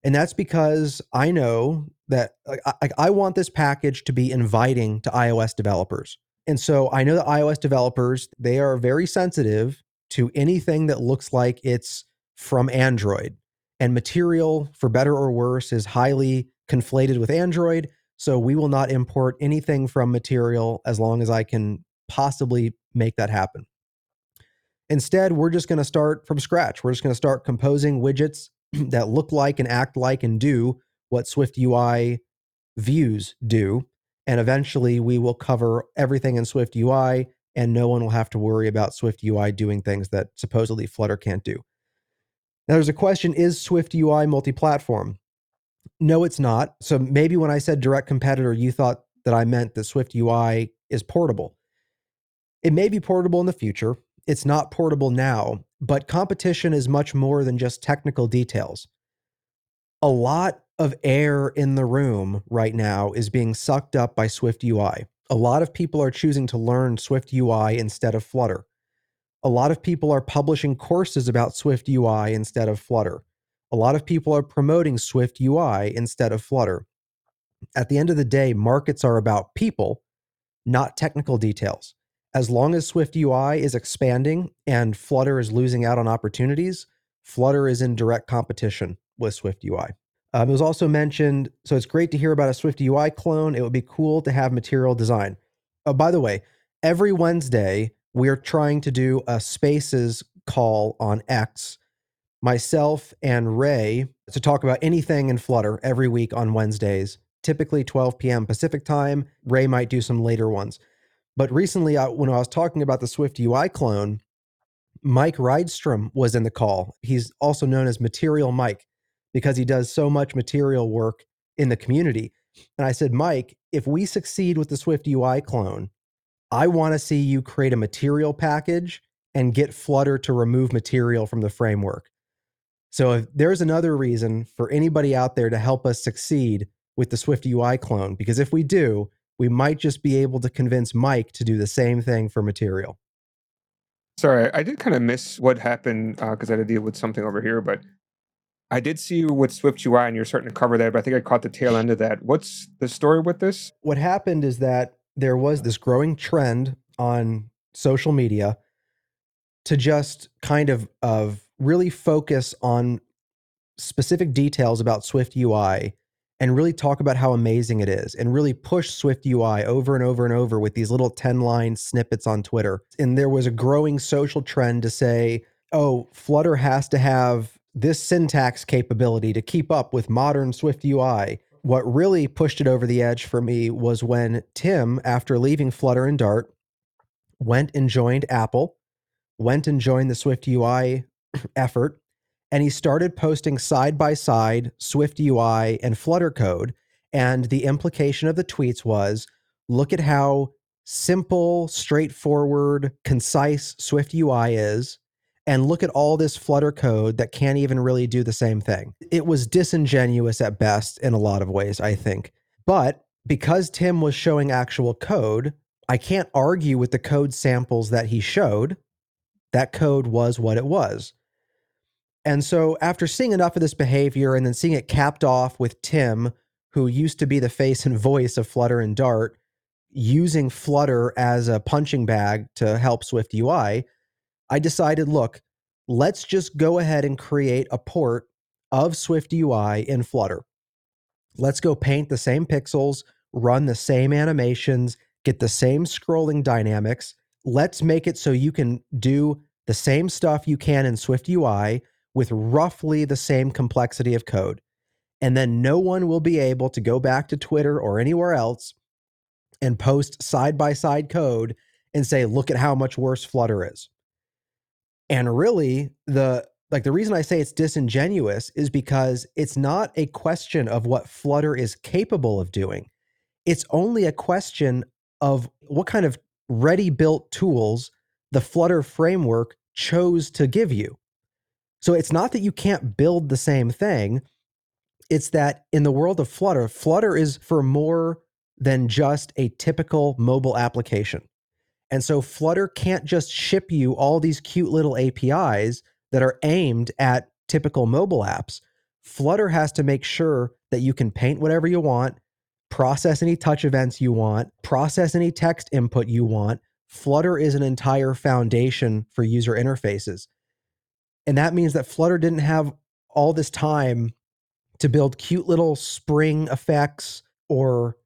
And that's because I know that I, I, want this package to be inviting to iOS developers. And so I know that iOS developers, they are very sensitive to anything that looks like it's from Android. And material, for better or worse, is highly conflated with Android. So we will not import anything from material as long as I can possibly make that happen. Instead, we're just going to start from scratch. We're just going to start composing widgets that look like and act like and do what Swift UI views do. And eventually we will cover everything in Swift UI and no one will have to worry about Swift UI doing things that supposedly Flutter can't do. Now, there's a question Is Swift UI multi platform? No, it's not. So maybe when I said direct competitor, you thought that I meant that Swift UI is portable. It may be portable in the future. It's not portable now, but competition is much more than just technical details. A lot of air in the room right now is being sucked up by Swift UI. A lot of people are choosing to learn Swift UI instead of Flutter. A lot of people are publishing courses about Swift UI instead of Flutter. A lot of people are promoting Swift UI instead of Flutter. At the end of the day, markets are about people, not technical details. As long as Swift UI is expanding and Flutter is losing out on opportunities, Flutter is in direct competition with Swift UI. Um, it was also mentioned, so it's great to hear about a Swift UI clone. It would be cool to have material design. Oh, by the way, every Wednesday, we're trying to do a spaces call on X. Myself and Ray to talk about anything in Flutter every week on Wednesdays, typically 12 p.m. Pacific time. Ray might do some later ones. But recently, I, when I was talking about the Swift UI clone, Mike Rydstrom was in the call. He's also known as Material Mike because he does so much material work in the community. And I said, Mike, if we succeed with the Swift UI clone, I want to see you create a material package and get Flutter to remove material from the framework. So if there's another reason for anybody out there to help us succeed with the Swift UI clone, because if we do, we might just be able to convince Mike to do the same thing for material. Sorry, I did kind of miss what happened because uh, I had to deal with something over here, but I did see you with Swift UI and you're starting to cover that, but I think I caught the tail end of that. What's the story with this? What happened is that there was this growing trend on social media to just kind of of really focus on specific details about Swift UI and really talk about how amazing it is and really push Swift UI over and over and over with these little 10 line snippets on Twitter. And there was a growing social trend to say, oh, Flutter has to have this syntax capability to keep up with modern Swift UI. What really pushed it over the edge for me was when Tim, after leaving Flutter and Dart, went and joined Apple, went and joined the Swift UI effort, and he started posting side by side Swift UI and Flutter code. And the implication of the tweets was look at how simple, straightforward, concise Swift UI is and look at all this Flutter code that can't even really do the same thing. It was disingenuous at best in a lot of ways, I think. But because Tim was showing actual code, I can't argue with the code samples that he showed. That code was what it was. And so, after seeing enough of this behavior and then seeing it capped off with Tim, who used to be the face and voice of Flutter and Dart, using Flutter as a punching bag to help Swift UI, I decided, look, let's just go ahead and create a port of Swift UI in Flutter. Let's go paint the same pixels, run the same animations, get the same scrolling dynamics. Let's make it so you can do the same stuff you can in Swift UI with roughly the same complexity of code. And then no one will be able to go back to Twitter or anywhere else and post side by side code and say, look at how much worse Flutter is. And really, the like the reason I say it's disingenuous is because it's not a question of what Flutter is capable of doing. It's only a question of what kind of ready built tools the Flutter framework chose to give you. So it's not that you can't build the same thing. It's that in the world of Flutter, Flutter is for more than just a typical mobile application. And so Flutter can't just ship you all these cute little APIs that are aimed at typical mobile apps. Flutter has to make sure that you can paint whatever you want, process any touch events you want, process any text input you want. Flutter is an entire foundation for user interfaces. And that means that Flutter didn't have all this time to build cute little spring effects or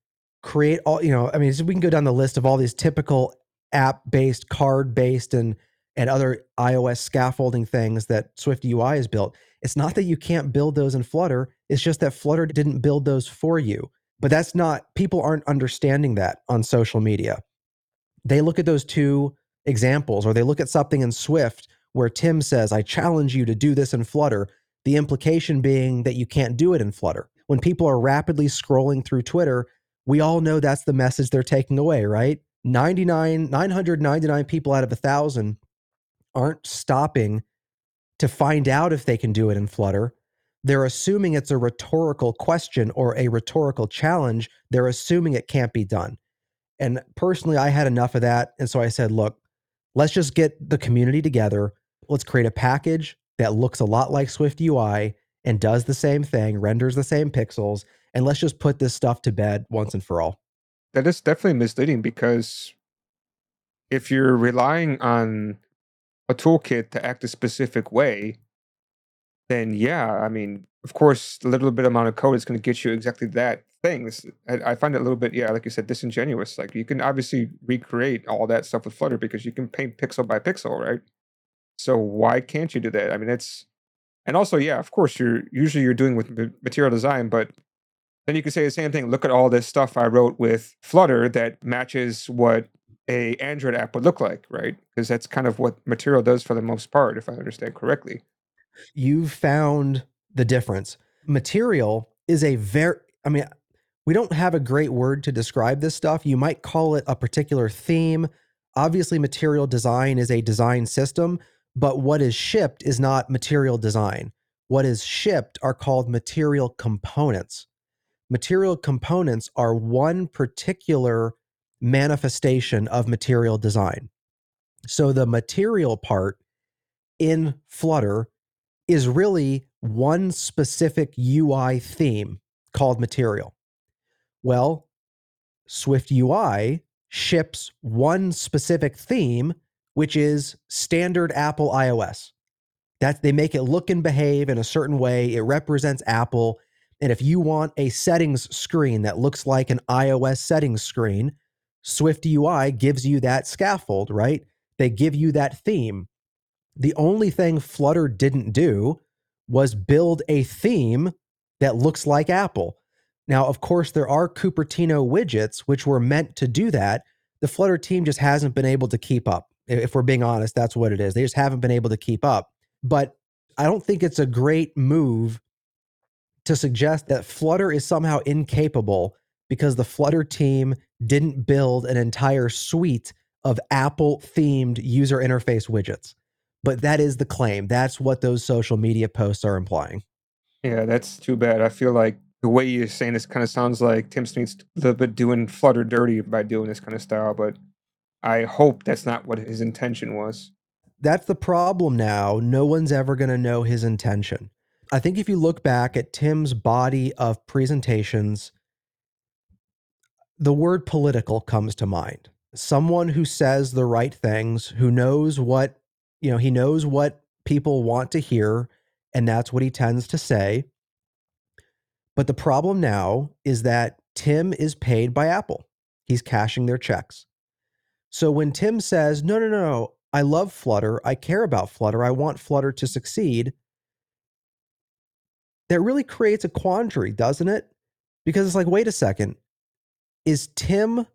create all, you know, I mean, we can go down the list of all these typical app based, card based, and and other iOS scaffolding things that Swift UI has built. It's not that you can't build those in Flutter. It's just that Flutter didn't build those for you. But that's not, people aren't understanding that on social media. They look at those two examples or they look at something in Swift where Tim says, I challenge you to do this in Flutter. The implication being that you can't do it in Flutter. When people are rapidly scrolling through Twitter, we all know that's the message they're taking away, right? 99, 999 people out of a thousand aren't stopping to find out if they can do it in Flutter. They're assuming it's a rhetorical question or a rhetorical challenge. They're assuming it can't be done. And personally, I had enough of that. And so I said, look, let's just get the community together. Let's create a package that looks a lot like Swift UI and does the same thing, renders the same pixels, and let's just put this stuff to bed once and for all. That is definitely misleading because if you're relying on a toolkit to act a specific way, then yeah, I mean, of course, the little bit amount of code is going to get you exactly that thing. I, I, find it a little bit, yeah, like you said, disingenuous. Like you can obviously recreate all that stuff with Flutter because you can paint pixel by pixel, right? So why can't you do that? I mean, it's and also, yeah, of course, you're usually you're doing with material design, but then you can say the same thing. Look at all this stuff I wrote with Flutter that matches what a Android app would look like, right? Because that's kind of what Material does for the most part, if I understand correctly. You've found the difference. Material is a very, I mean, we don't have a great word to describe this stuff. You might call it a particular theme. Obviously, material design is a design system, but what is shipped is not material design. What is shipped are called material components. Material components are one particular manifestation of material design. So the material part in Flutter is really one specific UI theme called material. Well, Swift UI ships one specific theme, which is standard Apple iOS. That they make it look and behave in a certain way. It represents Apple. And if you want a settings screen that looks like an iOS settings screen, Swift UI gives you that scaffold, right? They give you that theme. The only thing Flutter didn't do was build a theme that looks like Apple. Now, of course, there are Cupertino widgets which were meant to do that. The Flutter team just hasn't been able to keep up. If we're being honest, that's what it is. They just haven't been able to keep up. But I don't think it's a great move to suggest that Flutter is somehow incapable because the Flutter team didn't build an entire suite of Apple themed user interface widgets. But that is the claim. That's what those social media posts are implying. Yeah, that's too bad. I feel like the way you're saying this kind of sounds like Tim Sneath's a little bit doing Flutter dirty by doing this kind of style, but I hope that's not what his intention was. That's the problem now. No one's ever going to know his intention. I think if you look back at Tim's body of presentations, the word political comes to mind. Someone who says the right things, who knows what, you know, he knows what people want to hear, and that's what he tends to say. But the problem now is that Tim is paid by Apple. He's cashing their checks. So when Tim says, no, no, no, no, I love Flutter, I care about Flutter, I want Flutter to succeed, that really creates a quandary, doesn't it? Because it's like, wait a second, is Tim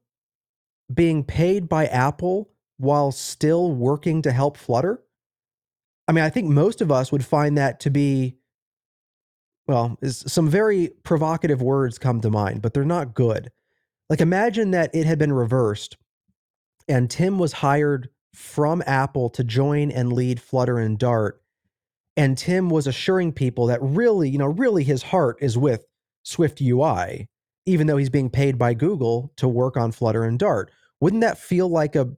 being paid by Apple while still working to help Flutter? I mean, I think most of us would find that to be, well, some very provocative words come to mind, but they're not good. Like, imagine that it had been reversed and Tim was hired from Apple to join and lead Flutter and Dart. And Tim was assuring people that really, you know, really his heart is with Swift UI even though he's being paid by Google to work on Flutter and Dart. Wouldn't that feel like a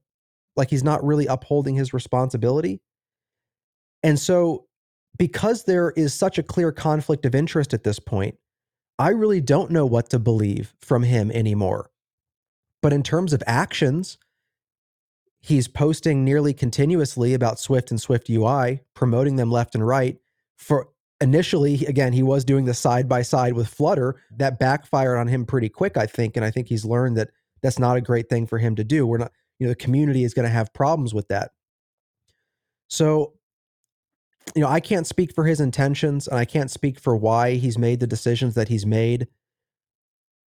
like he's not really upholding his responsibility? And so because there is such a clear conflict of interest at this point, I really don't know what to believe from him anymore. But in terms of actions, he's posting nearly continuously about Swift and Swift UI, promoting them left and right for initially, again, he was doing the side by side with Flutter. That backfired on him pretty quick, I think. And I think he's learned that that's not a great thing for him to do. We're not, you know, the community is going to have problems with that. So, you know, I can't speak for his intentions and I can't speak for why he's made the decisions that he's made.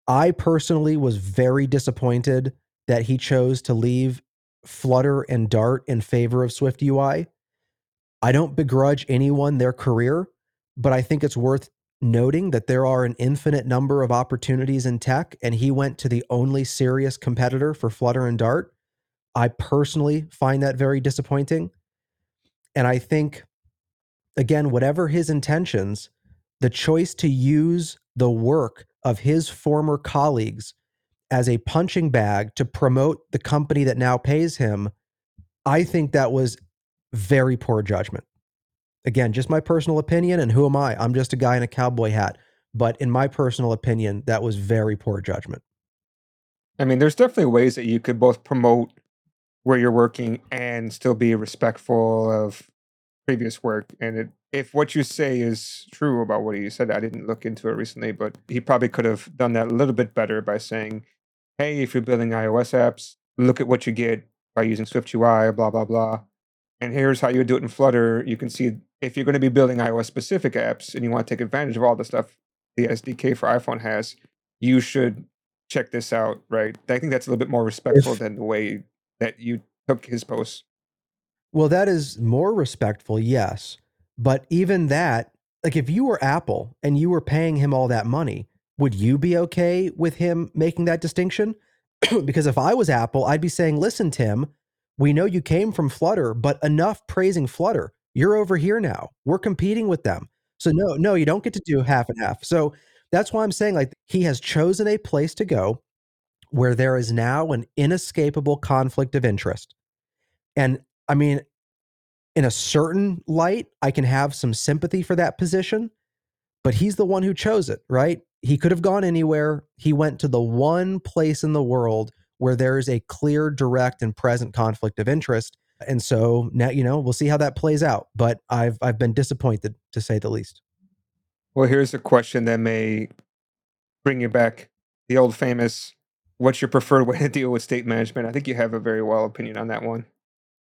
I personally was very disappointed that he chose to leave Flutter and Dart in favor of Swift UI. I don't begrudge anyone their career but I think it's worth noting that there are an infinite number of opportunities in tech, and he went to the only serious competitor for Flutter and Dart. I personally find that very disappointing. And I think, again, whatever his intentions, the choice to use the work of his former colleagues as a punching bag to promote the company that now pays him, I think that was very poor judgment. Again, just my personal opinion, and who am I? I'm just a guy in a cowboy hat. But in my personal opinion, that was very poor judgment. I mean, there's definitely ways that you could both promote where you're working and still be respectful of previous work. And it, if what you say is true about what he said, I didn't look into it recently, but he probably could have done that a little bit better by saying, hey, if you're building iOS apps, look at what you get by using Swift UI, blah, blah, blah. And here's how you do it in Flutter. You can see if you're going to be building iOS specific apps and you want to take advantage of all the stuff the SDK for iPhone has, you should check this out, right? I think that's a little bit more respectful if, than the way that you took his posts. Well, that is more respectful, yes. But even that, like if you were Apple and you were paying him all that money, would you be okay with him making that distinction? because if I was Apple, I'd be saying, listen, Tim, we know you came from Flutter, but enough praising Flutter. You're over here now. We're competing with them. So no, no, you don't get to do half and half. So that's why I'm saying like he has chosen a place to go where there is now an inescapable conflict of interest. And I mean, in a certain light, I can have some sympathy for that position, but he's the one who chose it, right? He could have gone anywhere. He went to the one place in the world where there is a clear, direct, and present conflict of interest. And so now, you know, we'll see how that plays out. But I've I've been disappointed to say the least. Well, here's a question that may bring you back the old famous what's your preferred way to deal with state management? I think you have a very well opinion on that one.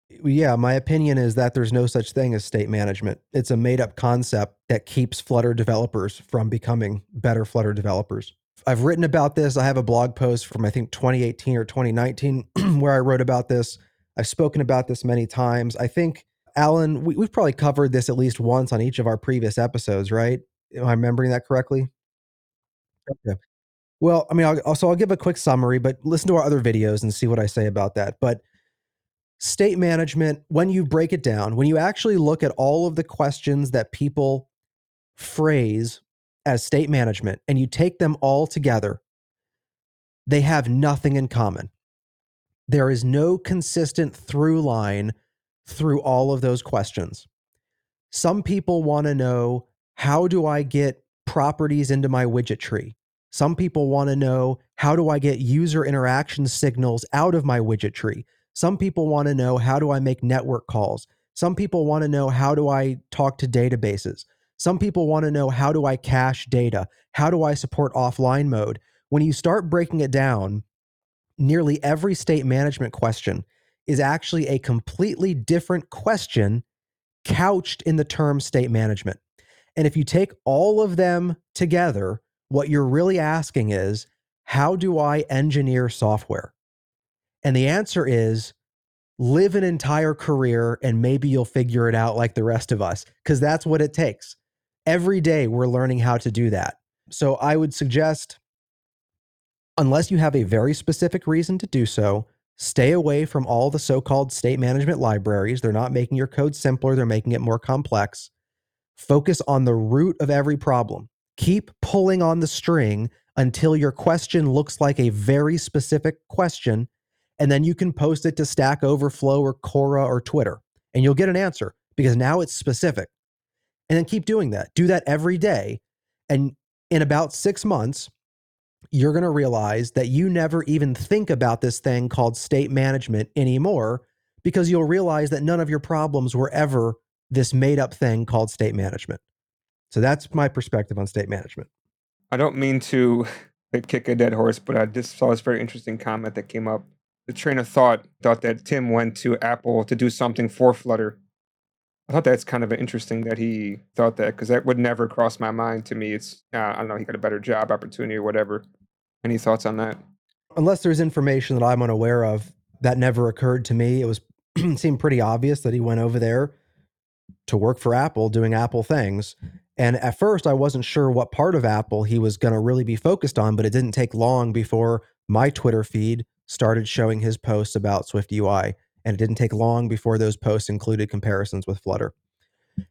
Yeah, my opinion is that there's no such thing as state management. It's a made up concept that keeps Flutter developers from becoming better Flutter developers. I've written about this. I have a blog post from I think 2018 or 2019 where I wrote about this. I've spoken about this many times. I think, Allen, we, have probably covered this at least once on each of our previous episodes, right? Am I remembering that correctly? Okay. Well, I mean, I'll, so I'll give a quick summary, but listen to our other videos and see what I say about that. But state management, when you break it down, when you actually look at all of the questions that people phrase as state management and you take them all together, they have nothing in common. There is no consistent through line through all of those questions. Some people want to know how do I get properties into my widget tree? Some people want to know how do I get user interaction signals out of my widget tree? Some people want to know how do I make network calls? Some people want to know how do I talk to databases? Some people want to know how do I cache data? How do I support offline mode? When you start breaking it down, nearly every state management question is actually a completely different question couched in the term state management. And if you take all of them together, what you're really asking is, how do I engineer software? And the answer is, live an entire career and maybe you'll figure it out like the rest of us, because that's what it takes. Every day we're learning how to do that. So I would suggest, unless you have a very specific reason to do so, stay away from all the so called state management libraries. They're not making your code simpler, they're making it more complex. Focus on the root of every problem. Keep pulling on the string until your question looks like a very specific question. And then you can post it to Stack Overflow or Quora or Twitter, and you'll get an answer because now it's specific. And then keep doing that. Do that every day. And in about six months, you're going to realize that you never even think about this thing called state management anymore because you'll realize that none of your problems were ever this made up thing called state management. So that's my perspective on state management. I don't mean to kick a dead horse, but I just saw this very interesting comment that came up. The train of thought thought that Tim went to Apple to do something for Flutter. I thought that's kind of interesting that he thought that because that would never cross my mind. To me, it's uh, I don't know. He got a better job opportunity or whatever. Any thoughts on that? Unless there's information that I'm unaware of, that never occurred to me. It was seemed pretty obvious that he went over there to work for Apple, doing Apple things, And at first, I wasn't sure what part of Apple he was going to really be focused on, but it didn't take long before my Twitter feed started showing his posts about Swift UI. And it didn't take long before those posts included comparisons with Flutter.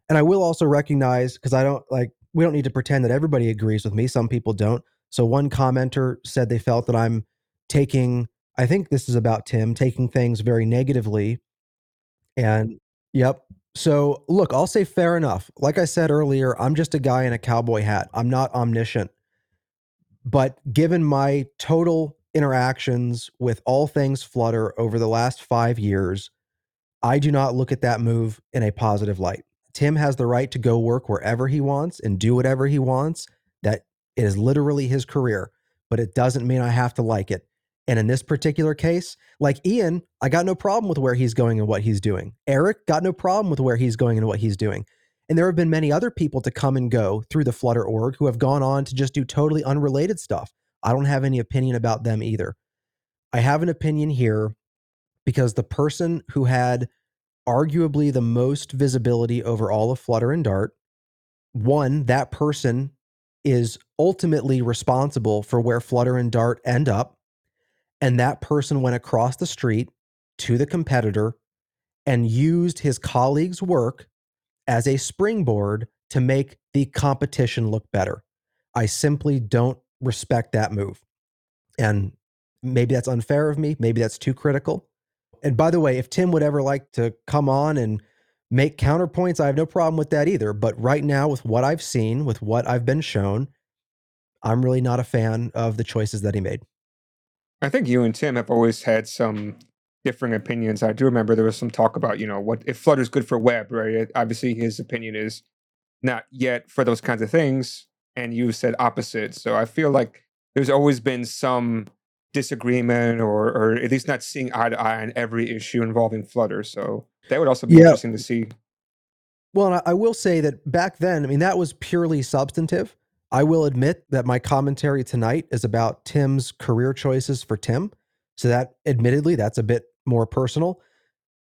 And I will also recognize, because I don't like, we don't need to pretend that everybody agrees with me. Some people don't. So one commenter said they felt that I'm taking, I think this is about Tim, taking things very negatively. And yep. So look, I'll say fair enough. Like I said earlier, I'm just a guy in a cowboy hat. I'm not omniscient. But given my total interactions with all things Flutter over the last five years, I do not look at that move in a positive light. Tim has the right to go work wherever he wants and do whatever he wants. That is literally his career, but it doesn't mean I have to like it. And in this particular case, like Ian, I got no problem with where he's going and what he's doing. Eric got no problem with where he's going and what he's doing. And there have been many other people to come and go through the Flutter org who have gone on to just do totally unrelated stuff. I don't have any opinion about them either. I have an opinion here because the person who had arguably the most visibility over all of Flutter and Dart, one, that person is ultimately responsible for where Flutter and Dart end up. And that person went across the street to the competitor and used his colleague's work as a springboard to make the competition look better. I simply don't respect that move. And maybe that's unfair of me. Maybe that's too critical. And by the way, if Tim would ever like to come on and make counterpoints, I have no problem with that either. But right now, with what I've seen, with what I've been shown, I'm really not a fan of the choices that he made. I think you and Tim have always had some differing opinions. I do remember there was some talk about, you know, what if Flutter's good for web, right? Obviously, his opinion is not yet for those kinds of things, and you said opposite. So I feel like there's always been some disagreement, or or at least not seeing eye to eye on every issue involving Flutter. So that would also be yeah. interesting to see. Well, I will say that back then, I mean, that was purely substantive. I will admit that my commentary tonight is about Tim's career choices for Tim. So that admittedly, that's a bit more personal.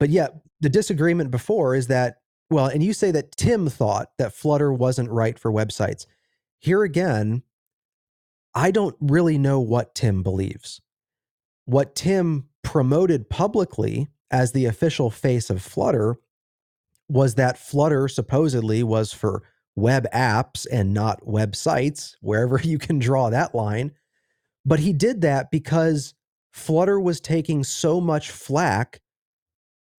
But yeah, the disagreement before is that, well, and you say that Tim thought that Flutter wasn't right for websites. Here again, I don't really know what Tim believes. What Tim promoted publicly as the official face of Flutter was that Flutter supposedly was for web apps and not websites, wherever you can draw that line. But he did that because Flutter was taking so much flack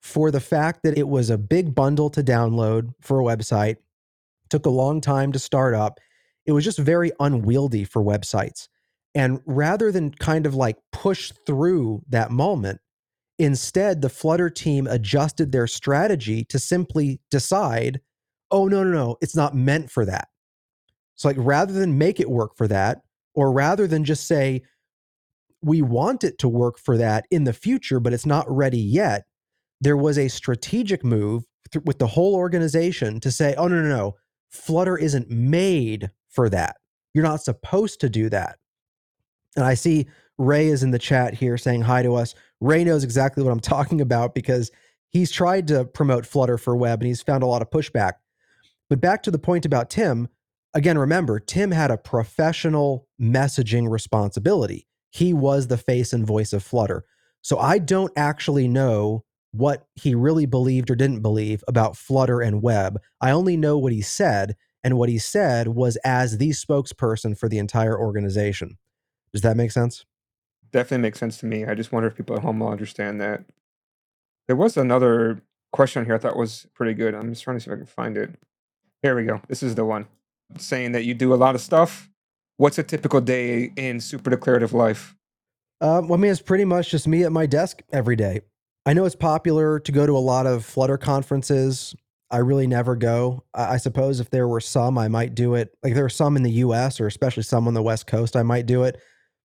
for the fact that it was a big bundle to download for a website, took a long time to start up. It was just very unwieldy for websites. And rather than kind of like push through that moment, instead the Flutter team adjusted their strategy to simply decide, oh, no, no, no, it's not meant for that. So, like, rather than make it work for that, or rather than just say, we want it to work for that in the future, but it's not ready yet. There was a strategic move th- with the whole organization to say, oh, no, no, no, Flutter isn't made for that. You're not supposed to do that. And I see Ray is in the chat here saying hi to us. Ray knows exactly what I'm talking about because he's tried to promote Flutter for web and he's found a lot of pushback. But back to the point about Tim, again, remember, Tim had a professional messaging responsibility he was the face and voice of Flutter. So I don't actually know what he really believed or didn't believe about Flutter and web. I only know what he said, and what he said was as the spokesperson for the entire organization. Does that make sense? Definitely makes sense to me. I just wonder if people at home will understand that. There was another question here I thought was pretty good. I'm just trying to see if I can find it. Here we go. This is the one saying that you do a lot of stuff what's a typical day in SuperDeclarative life? Um, well, I mean, it's pretty much just me at my desk every day. I know it's popular to go to a lot of Flutter conferences. I really never go. I, I suppose if there were some, I might do it. Like there are some in the US or especially some on the West Coast, I might do it.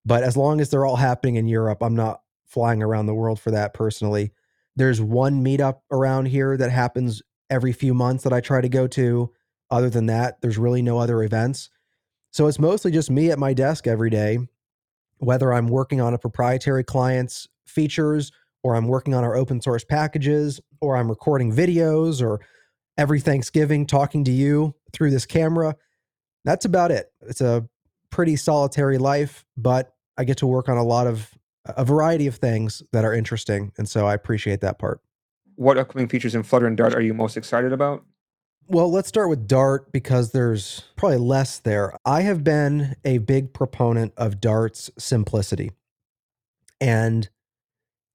But as long as they're all happening in Europe, I'm not flying around the world for that personally. There's one meetup around here that happens every few months that I try to go to. Other than that, there's really no other events. So it's mostly just me at my desk every day, whether I'm working on a proprietary client's features or I'm working on our open source packages or I'm recording videos or every Thanksgiving talking to you through this camera. That's about it. It's a pretty solitary life, but I get to work on a lot of a variety of things that are interesting. And so I appreciate that part. What upcoming features in Flutter and Dart are you most excited about? Well, let's start with Dart because there's probably less there. I have been a big proponent of Dart's simplicity. And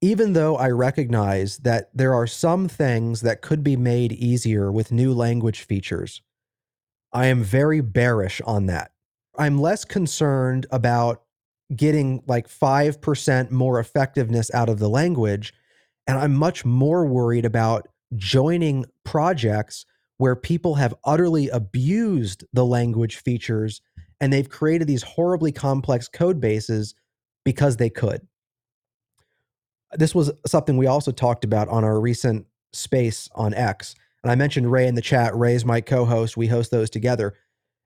even though I recognize that there are some things that could be made easier with new language features, I am very bearish on that. I'm less concerned about getting like 5% more effectiveness out of the language. And I'm much more worried about joining projects where people have utterly abused the language features and they've created these horribly complex code bases because they could. This was something we also talked about on our recent space on X. And I mentioned Ray in the chat. Ray is my co host. We host those together.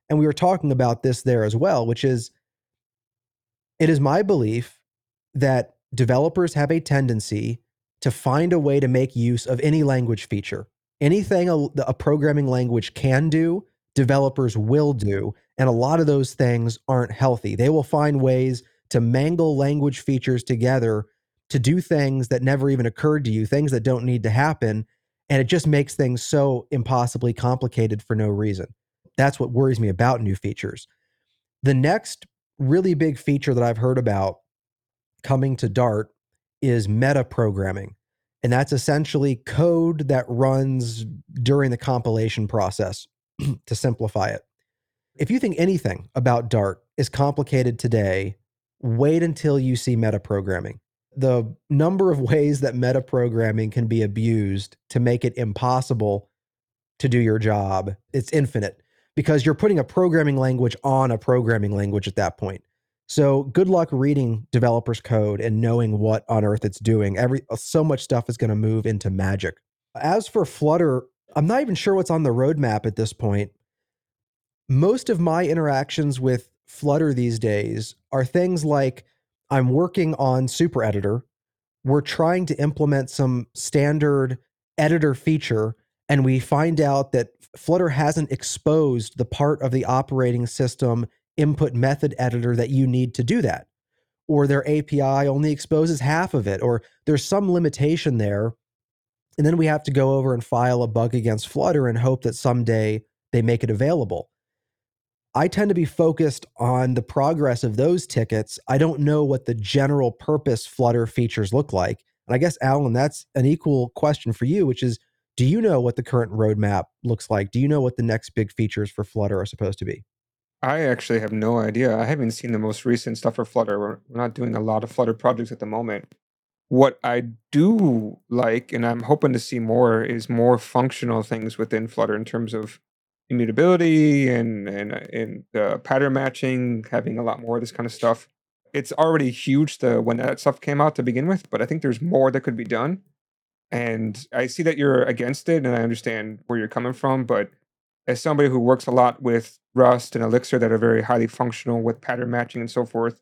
And we were talking about this there as well, which is it is my belief that developers have a tendency to find a way to make use of any language feature. Anything a, a, programming language can do, developers will do. And a lot of those things aren't healthy. They will find ways to mangle language features together to do things that never even occurred to you, things that don't need to happen. And it just makes things so impossibly complicated for no reason. That's what worries me about new features. The next really big feature that I've heard about coming to Dart is meta programming. And that's essentially code that runs during the compilation process to simplify it. If you think anything about Dart is complicated today, wait until you see meta programming. The number of ways that meta programming can be abused to make it impossible to do your job, it's infinite because you're putting a programming language on a programming language at that point. So good luck reading developers code and knowing what on earth it's doing. Every uh, so much stuff is going to move into magic. As for Flutter, I'm not even sure what's on the roadmap at this point. Most of my interactions with Flutter these days are things like I'm working on Super Editor. We're trying to implement some standard editor feature, and we find out that Flutter hasn't exposed the part of the operating system input method editor that you need to do that. Or their API only exposes half of it, or there's some limitation there. And then we have to go over and file a bug against Flutter and hope that someday they make it available. I tend to be focused on the progress of those tickets. I don't know what the general purpose Flutter features look like. And I guess, Alan, that's an equal question for you, which is do you know what the current roadmap looks like? Do you know what the next big features for Flutter are supposed to be? I actually have no idea. I haven't seen the most recent stuff for Flutter. We're, we're not doing a lot of Flutter projects at the moment. What I do like, and I'm hoping to see more, is more functional things within Flutter in terms of immutability and and uh, and uh, pattern matching, having a lot more of this kind of stuff. It's already huge to when that stuff came out to begin with, but I think there's more that could be done. And I see that you're against it, and I understand where you're coming from. But as somebody who works a lot with Rust and Elixir that are very highly functional with pattern matching and so forth,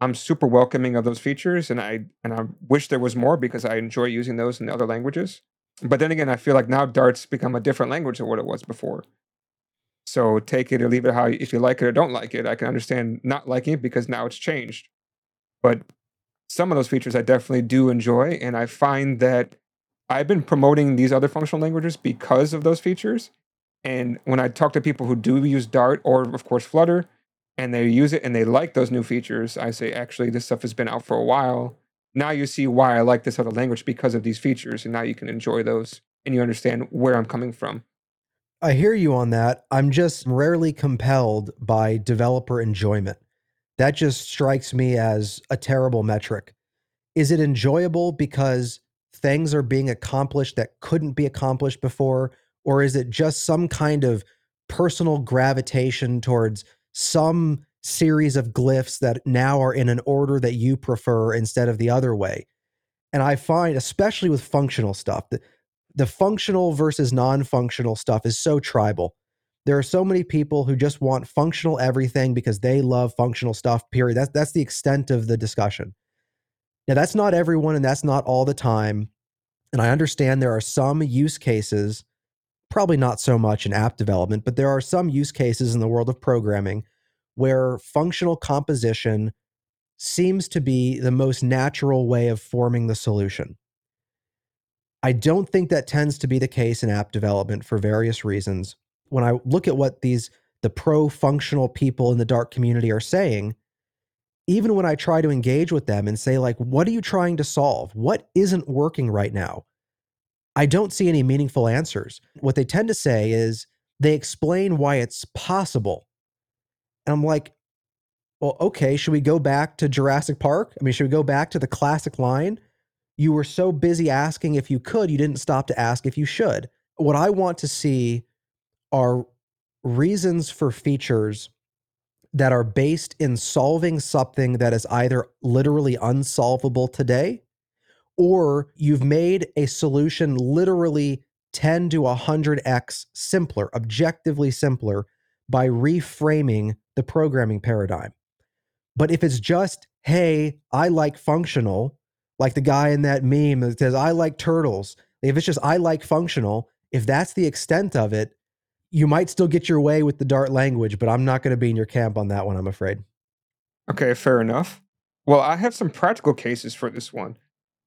I'm super welcoming of those features, and I and I wish there was more because I enjoy using those in other languages. But then again, I feel like now Dart's become a different language than what it was before. So take it or leave it how if you like it or don't like it. I can understand not liking it because now it's changed. But some of those features I definitely do enjoy, and I find that I've been promoting these other functional languages because of those features. And when I talk to people who do use Dart or, of course, Flutter, and they use it and they like those new features, I say, actually, this stuff has been out for a while. Now you see why I like this other language because of these features. And now you can enjoy those and you understand where I'm coming from. I hear you on that. I'm just rarely compelled by developer enjoyment. That just strikes me as a terrible metric. Is it enjoyable because things are being accomplished that couldn't be accomplished before? Or is it just some kind of personal gravitation towards some series of glyphs that now are in an order that you prefer instead of the other way? And I find, especially with functional stuff, that the functional versus non functional stuff is so tribal. There are so many people who just want functional everything because they love functional stuff, period. That's, that's the extent of the discussion. Now, that's not everyone and that's not all the time. And I understand there are some use cases probably not so much in app development, but there are some use cases in the world of programming where functional composition seems to be the most natural way of forming the solution. I don't think that tends to be the case in app development for various reasons. When I look at what these the pro functional people in the Dart community are saying, even when I try to engage with them and say like what are you trying to solve? What isn't working right now? I don't see any meaningful answers. What they tend to say is they explain why it's possible. And I'm like, well, okay, should we go back to Jurassic Park? I mean, should we go back to the classic line? You were so busy asking if you could, you didn't stop to ask if you should. What I want to see are reasons for features that are based in solving something that is either literally unsolvable today or you've made a solution literally 10 to 100x simpler, objectively simpler by reframing the programming paradigm. But if it's just, hey, I like functional, like the guy in that meme that says, I like turtles, if it's just, I like functional, if that's the extent of it, you might still get your way with the Dart language, but I'm not going to be in your camp on that one, I'm afraid. Okay, fair enough. Well, I have some practical cases for this one.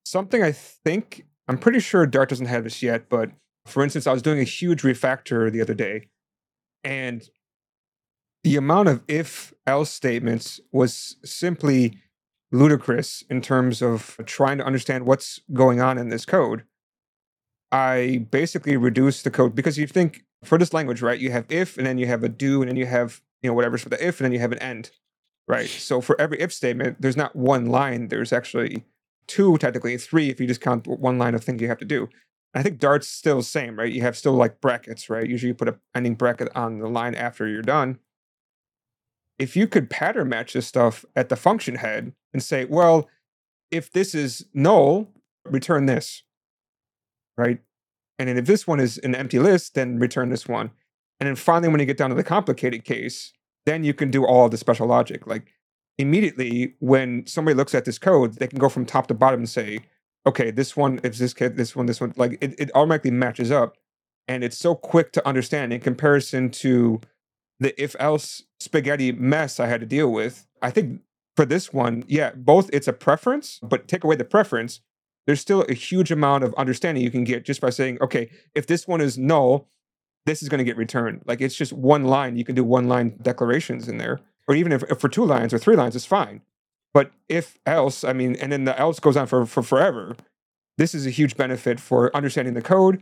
Something I think, I'm pretty sure Dart doesn't have this yet, but for instance, I was doing a huge refactor the other day, and the amount of if else statements was simply ludicrous in terms of trying to understand what's going on in this code. I basically reduce the code because you think for this language, right, you have if and then you have a do and then you have, you know, whatever's for the if and then you have an end, right? So for every if statement, there's not one line, there's actually two, technically three if you just count one line of things you have to do. I think Dart's still the same, right? You have still like brackets, right? Usually you put a ending bracket on the line after you're done if you could pattern match this stuff at the function head and say, well, if this is null, return this, right? And then if this one is an empty list, then return this one. And then finally, when you get down to the complicated case, then you can do all the special logic. Like immediately, when somebody looks at this code, they can go from top to bottom and say, okay, this one, if this kid, this one, this one, like it, it automatically matches up. And it's so quick to understand in comparison to the if else spaghetti mess I had to deal with. I think for this one, yeah, both it's a preference, but take away the preference, there's still a huge amount of understanding you can get just by saying, okay, if this one is null, this is going to get returned. Like it's just one line. You can do one line declarations in there. Or even if, if for two lines or three lines, it's fine. But if else, I mean, and then the else goes on for, for forever, this is a huge benefit for understanding the code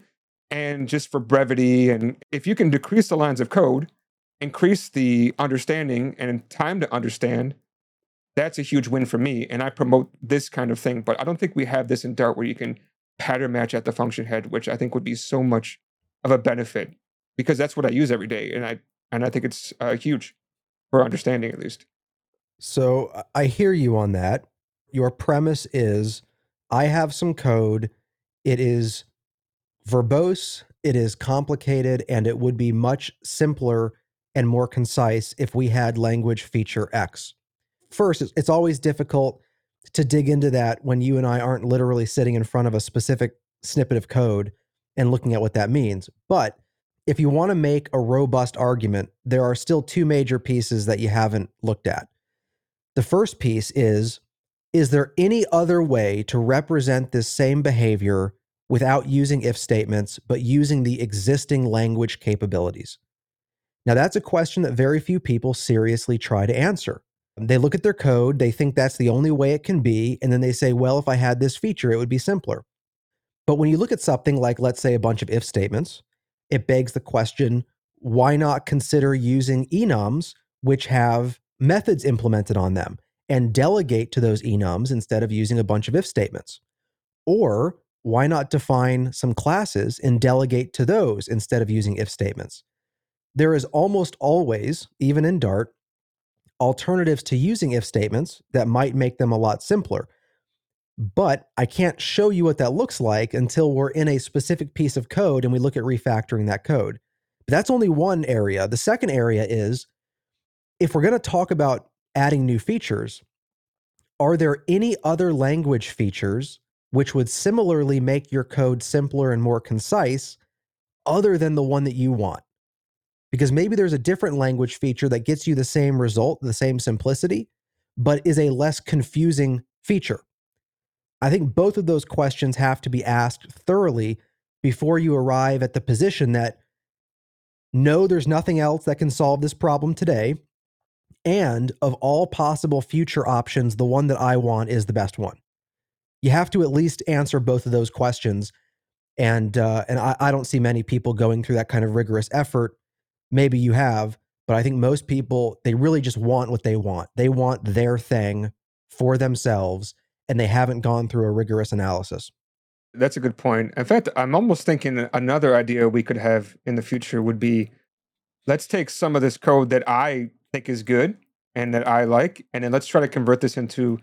and just for brevity. And if you can decrease the lines of code, increase the understanding and time to understand, that's a huge win for me. And I promote this kind of thing. But I don't think we have this in Dart where you can pattern match at the function head, which I think would be so much of a benefit because that's what I use every day. And I and I think it's uh, huge for understanding at least. So I hear you on that. Your premise is I have some code. It is verbose, it is complicated, and it would be much simpler and more concise if we had language feature X. First, it's always difficult to dig into that when you and I aren't literally sitting in front of a specific snippet of code and looking at what that means. But if you want to make a robust argument, there are still two major pieces that you haven't looked at. The first piece is Is there any other way to represent this same behavior without using if statements, but using the existing language capabilities? Now, that's a question that very few people seriously try to answer. They look at their code, they think that's the only way it can be, and then they say, well, if I had this feature, it would be simpler. But when you look at something like, let's say, a bunch of if statements, it begs the question why not consider using enums, which have methods implemented on them, and delegate to those enums instead of using a bunch of if statements? Or why not define some classes and delegate to those instead of using if statements? There is almost always, even in Dart, alternatives to using if statements that might make them a lot simpler. But I can't show you what that looks like until we're in a specific piece of code and we look at refactoring that code. But that's only one area. The second area is if we're going to talk about adding new features, are there any other language features which would similarly make your code simpler and more concise other than the one that you want. Because maybe there's a different language feature that gets you the same result, the same simplicity, but is a less confusing feature. I think both of those questions have to be asked thoroughly before you arrive at the position that no, there's nothing else that can solve this problem today. And of all possible future options, the one that I want is the best one. You have to at least answer both of those questions. And uh, and I, I don't see many people going through that kind of rigorous effort. Maybe you have, but I think most people they really just want what they want. They want their thing for themselves, and they haven't gone through a rigorous analysis. That's a good point. In fact, I'm almost thinking another idea we could have in the future would be let's take some of this code that I think is good and that I like, and then let's try to convert this into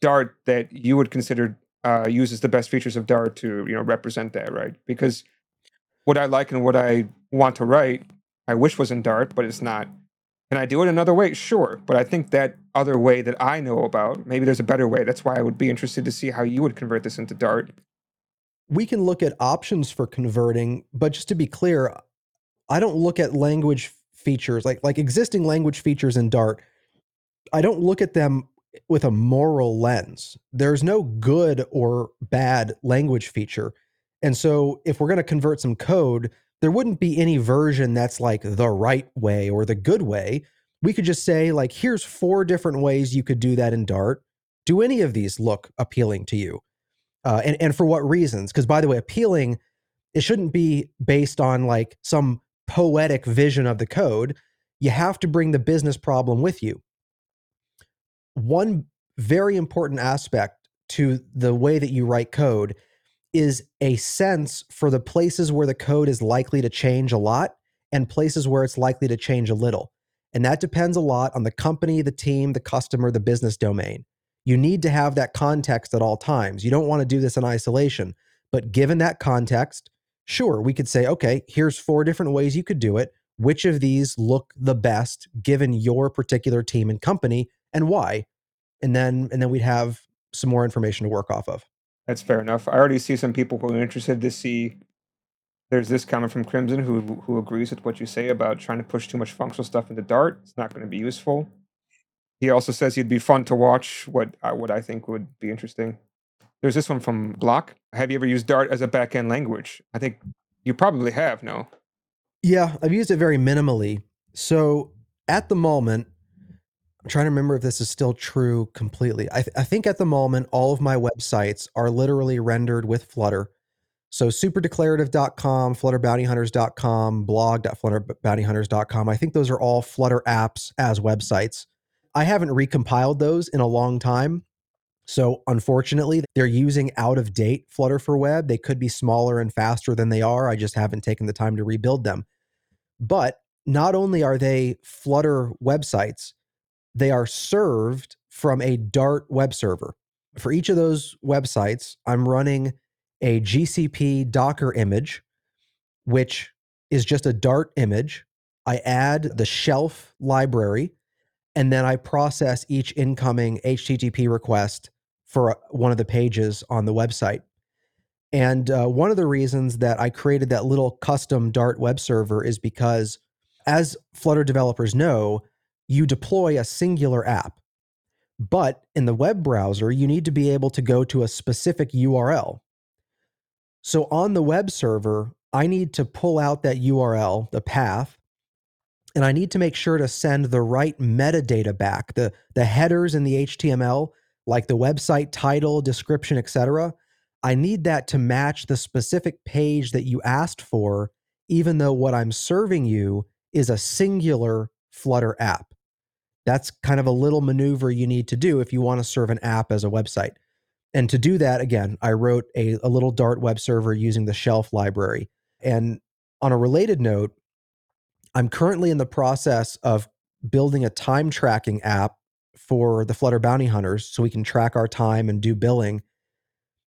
Dart that you would consider uh, uses the best features of Dart to you know represent that, right? Because what I like and what I want to write, I wish was in Dart, but it's not. Can I do it another way? Sure, but I think that other way that I know about, maybe there's a better way. That's why I would be interested to see how you would convert this into Dart we can look at options for converting, but just to be clear, I don't look at language features like like existing language features in Dart. I don't look at them with a moral lens. There's no good or bad language feature. And so if we're going to convert some code, there wouldn't be any version that's like the right way or the good way. We could just say like here's four different ways you could do that in Dart. Do any of these look appealing to you? uh, and and for what reasons? Because by the way, appealing it shouldn't be based on like some poetic vision of the code. You have to bring the business problem with you. One very important aspect to the way that you write code is a sense for the places where the code is likely to change a lot and places where it's likely to change a little. And that depends a lot on the company, the team, the customer, the business domain. You need to have that context at all times. You don't want to do this in isolation. But given that context, sure, we could say, okay, here's four different ways you could do it. Which of these look the best given your particular team and company and why? And then and then we'd have some more information to work off of. That's fair enough. I already see some people who are interested to see there's this comment from Crimson who who agrees with what you say about trying to push too much functional stuff into Dart. It's not going to be useful. He also says he'd be fun to watch. What uh, what I think would be interesting. There's this one from Block. Have you ever used Dart as a backend language? I think you probably have. No. Yeah, I've used it very minimally. So at the moment, I'm trying to remember if this is still true completely. I, th- I think at the moment, all of my websites are literally rendered with Flutter. So superdeclarative.com, flutterbountyhunters.com, blog.flutterbountyhunters.com. I think those are all Flutter apps as websites. I haven't recompiled those in a long time. So unfortunately, they're using out of date Flutter for Web. They could be smaller and faster than they are. I just haven't taken the time to rebuild them. But not only are they Flutter websites, they are served from a Dart web server. For each of those websites, I'm running a GCP Docker image, which is just a Dart image. I add the shelf library and then I process each incoming HTTP request for one of the pages on the website. And uh, one of the reasons that I created that little custom Dart web server is because, as Flutter developers know, you deploy a singular app. But in the web browser, you need to be able to go to a specific URL. So on the web server, I need to pull out that URL, the path, and I need to make sure to send the right metadata back, the, the headers in the HTML, like the website title, description, etc. I need that to match the specific page that you asked for, even though what I'm serving you is a singular Flutter app. That's kind of a little maneuver you need to do if you want to serve an app as a website. And to do that, again, I wrote a, a little Dart web server using the shelf library. And on a related note, I'm currently in the process of building a time tracking app for the Flutter Bounty Hunters so we can track our time and do billing.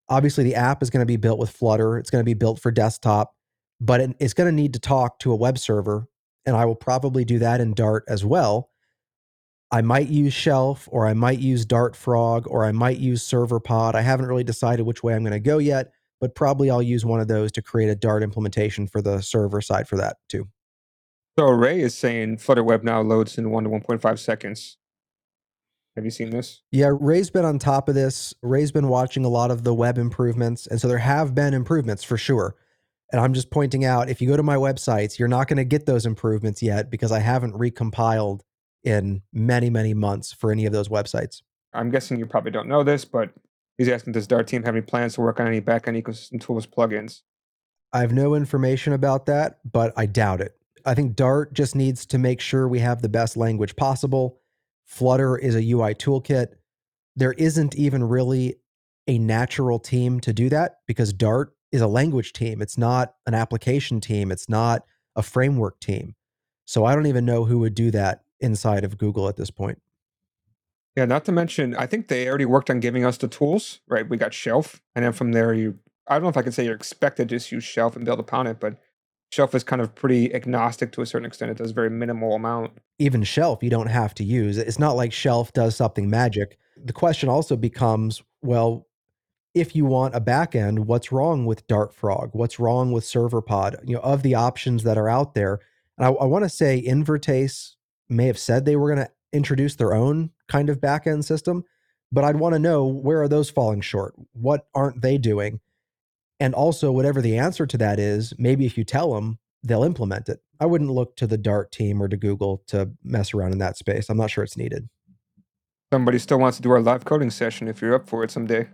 Obviously, the app is going to be built with Flutter, it's going to be built for desktop, but it, it's going to need to talk to a web server. And I will probably do that in Dart as well. I might use Shelf or I might use Dart Frog or I might use Serverpod. I haven't really decided which way I'm going to go yet, but probably I'll use one of those to create a Dart implementation for the server side for that too. So Ray is saying Flutter Web now loads in 1 to 1.5 seconds. Have you seen this? Yeah, Ray's been on top of this. Ray's been watching a lot of the web improvements. And so there have been improvements for sure. And I'm just pointing out if you go to my websites, you're not going to get those improvements yet because I haven't recompiled in many, many months for any of those websites. I'm guessing you probably don't know this, but he's asking Does Dart team have any plans to work on any backend ecosystem tools plugins? I have no information about that, but I doubt it. I think Dart just needs to make sure we have the best language possible Flutter is a UI toolkit. There isn't even really a natural team to do that because Dart is a language team. It's not an application team. It's not a framework team. So I don't even know who would do that inside of Google at this point. Yeah, not to mention, I think they already worked on giving us the tools, right? We got Shelf, and then from there, you, I don't know if I can say you're expected to just use Shelf and build upon it, but Shelf is kind of pretty agnostic to a certain extent. It does very minimal amount. Even Shelf, you don't have to use. It's not like Shelf does something magic. The question also becomes, well, if you want a backend, what's wrong with Dart Frog? What's wrong with Serverpod? You know, of the options that are out there, and I, I want to say Invertase may have said they were going to introduce their own kind of backend system, but I'd want to know where are those falling short? What aren't they doing? And also, whatever the answer to that is, maybe if you tell them, they'll implement it. I wouldn't look to the Dart team or to Google to mess around in that space. I'm not sure it's needed. Somebody still wants to do our live coding session if you're up for it someday.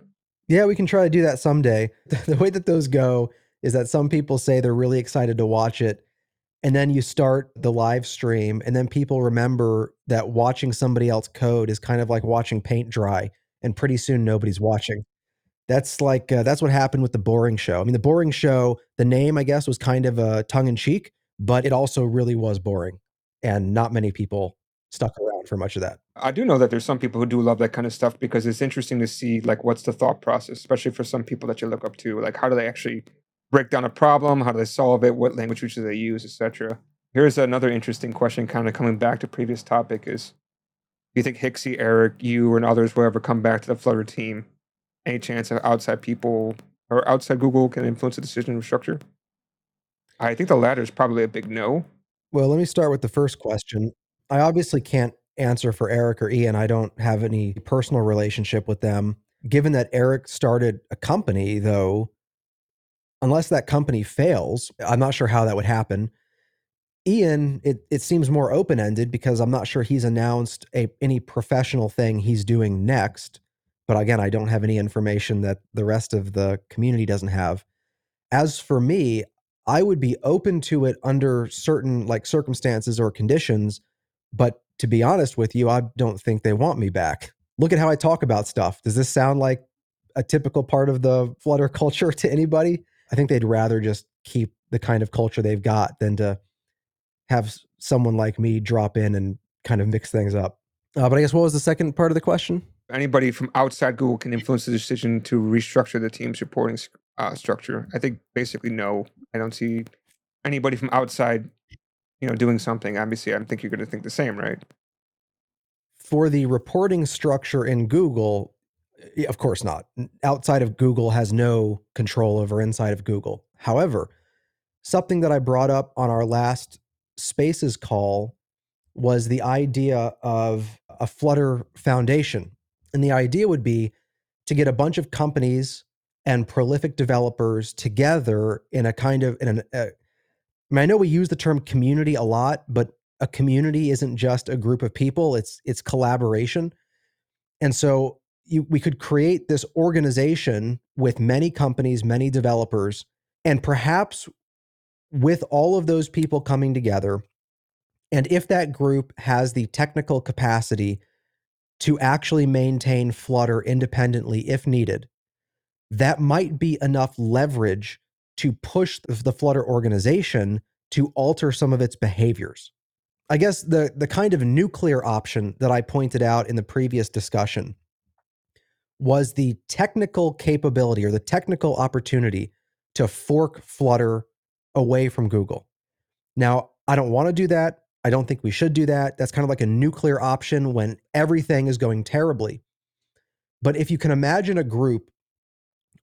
Yeah, we can try to do that someday. The way that those go is that some people say they're really excited to watch it. And then you start the live stream, and then people remember that watching somebody else code is kind of like watching paint dry. And pretty soon nobody's watching. That's like uh, that's what happened with the boring show. I mean, the boring show, the name I guess was kind of a tongue in cheek, but it also really was boring, and not many people stuck around for much of that. I do know that there's some people who do love that kind of stuff because it's interesting to see like what's the thought process, especially for some people that you look up to. Like how do they actually break down a problem? How do they solve it? What language do they use, etc. Here's another interesting question, kind of coming back to previous topic: is do you think Hixie, Eric, you, and others will ever come back to the Flutter team any chance that outside people or outside Google can influence the decision structure? I think the latter is probably a big no. Well, let me start with the first question. I obviously can't answer for Eric or Ian. I don't have any personal relationship with them. Given that Eric started a company, though, unless that company fails, I'm not sure how that would happen. Ian, it, it seems more open ended because I'm not sure he's announced a, any professional thing he's doing next. But again, I don't have any information that the rest of the community doesn't have. As for me, I would be open to it under certain like circumstances or conditions, but to be honest with you, I don't think they want me back. Look at how I talk about stuff. Does this sound like a typical part of the Flutter culture to anybody? I think they'd rather just keep the kind of culture they've got than to have someone like me drop in and kind of mix things up. Uh, but I guess what was the second part of the question? anybody from outside Google can influence the decision to restructure the team's reporting uh, structure. I think basically no. I don't see anybody from outside, you know, doing something. Obviously, I think you're going to think the same, right? For the reporting structure in Google, of course not. Outside of Google has no control over inside of Google. However, something that I brought up on our last Spaces call was the idea of a Flutter Foundation and the idea would be to get a bunch of companies and prolific developers together in a kind of in an uh, I, mean, I know we use the term community a lot, but a community isn't just a group of people, it's it's collaboration. And so you, we could create this organization with many companies, many developers, and perhaps with all of those people coming together, and if that group has the technical capacity to actually maintain Flutter independently if needed, that might be enough leverage to push the Flutter organization to alter some of its behaviors. I guess the, the kind of nuclear option that I pointed out in the previous discussion was the technical capability or the technical opportunity to fork Flutter away from Google. Now, I don't want to do that. I don't think we should do that. That's kind of like a nuclear option when everything is going terribly. But if you can imagine a group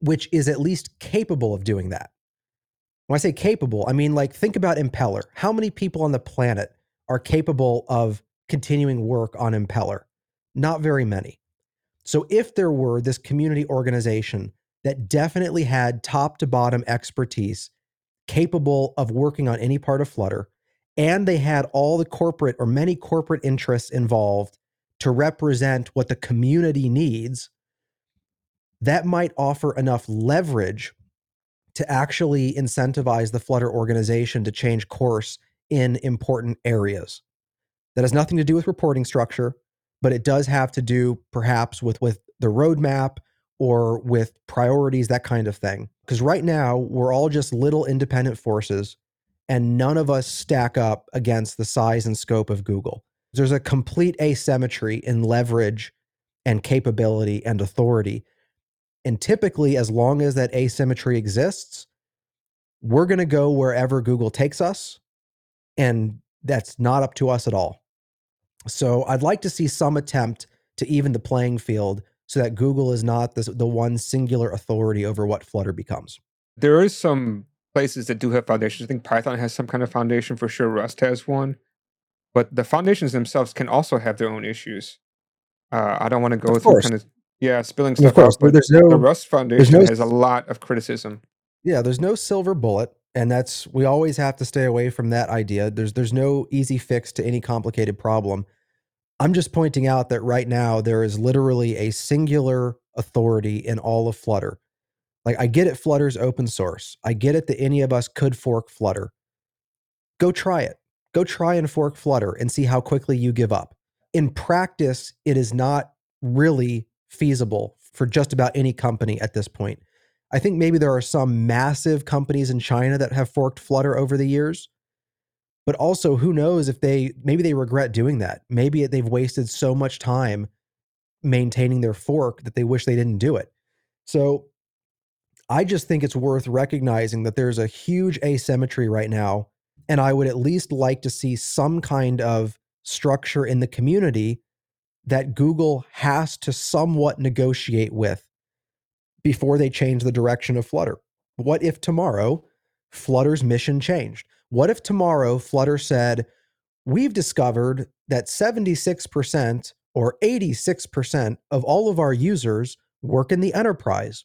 which is at least capable of doing that. When I say capable, I mean like think about Impeller. How many people on the planet are capable of continuing work on Impeller? Not very many. So if there were this community organization that definitely had top to bottom expertise capable of working on any part of Flutter, and they had all the corporate or many corporate interests involved to represent what the community needs, that might offer enough leverage to actually incentivize the Flutter organization to change course in important areas. That has nothing to do with reporting structure, but it does have to do perhaps with, with the roadmap or with priorities, that kind of thing. Because right now, we're all just little independent forces, and none of us stack up against the size and scope of Google. There's a complete asymmetry in leverage and capability and authority and typically, as long as that asymmetry exists, we're going to go wherever Google takes us. And that's not up to us at all. So I'd like to see some attempt to even the playing field so that Google is not the, the one singular authority over what Flutter becomes. There is some places that do have foundations. I think Python has some kind of foundation for sure. Rust has one. But the foundations themselves can also have their own issues. Uh, I don't want to go Of through course. kind of yeah spilling Of stuff course, out, but there's the no Rust Foundation no has a lot of criticism. Yeah, there's no silver bullet, and that's we always have to stay away from that idea. There's there's no easy fix to any complicated problem. I'm just pointing out that right now there is literally a singular authority in all of Flutter. Like I get it Flutter's open source. I get it that any of us could fork Flutter. Go try it. Go try and fork Flutter and see how quickly you give up. In practice, it is not really feasible for just about any company at this point. I think maybe there are some massive companies in China that have forked Flutter over the years. But also, who knows if they maybe they regret doing that. Maybe they've wasted so much time maintaining their fork that they wish they didn't do it. So I just think it's worth recognizing that there's a huge asymmetry right now. And I would at least like to see some kind of structure in the community that Google has to somewhat negotiate with before they change the direction of Flutter. What if tomorrow Flutter's mission changed? What if tomorrow Flutter said, We've discovered that 76% or 86% of all of our users work in the enterprise.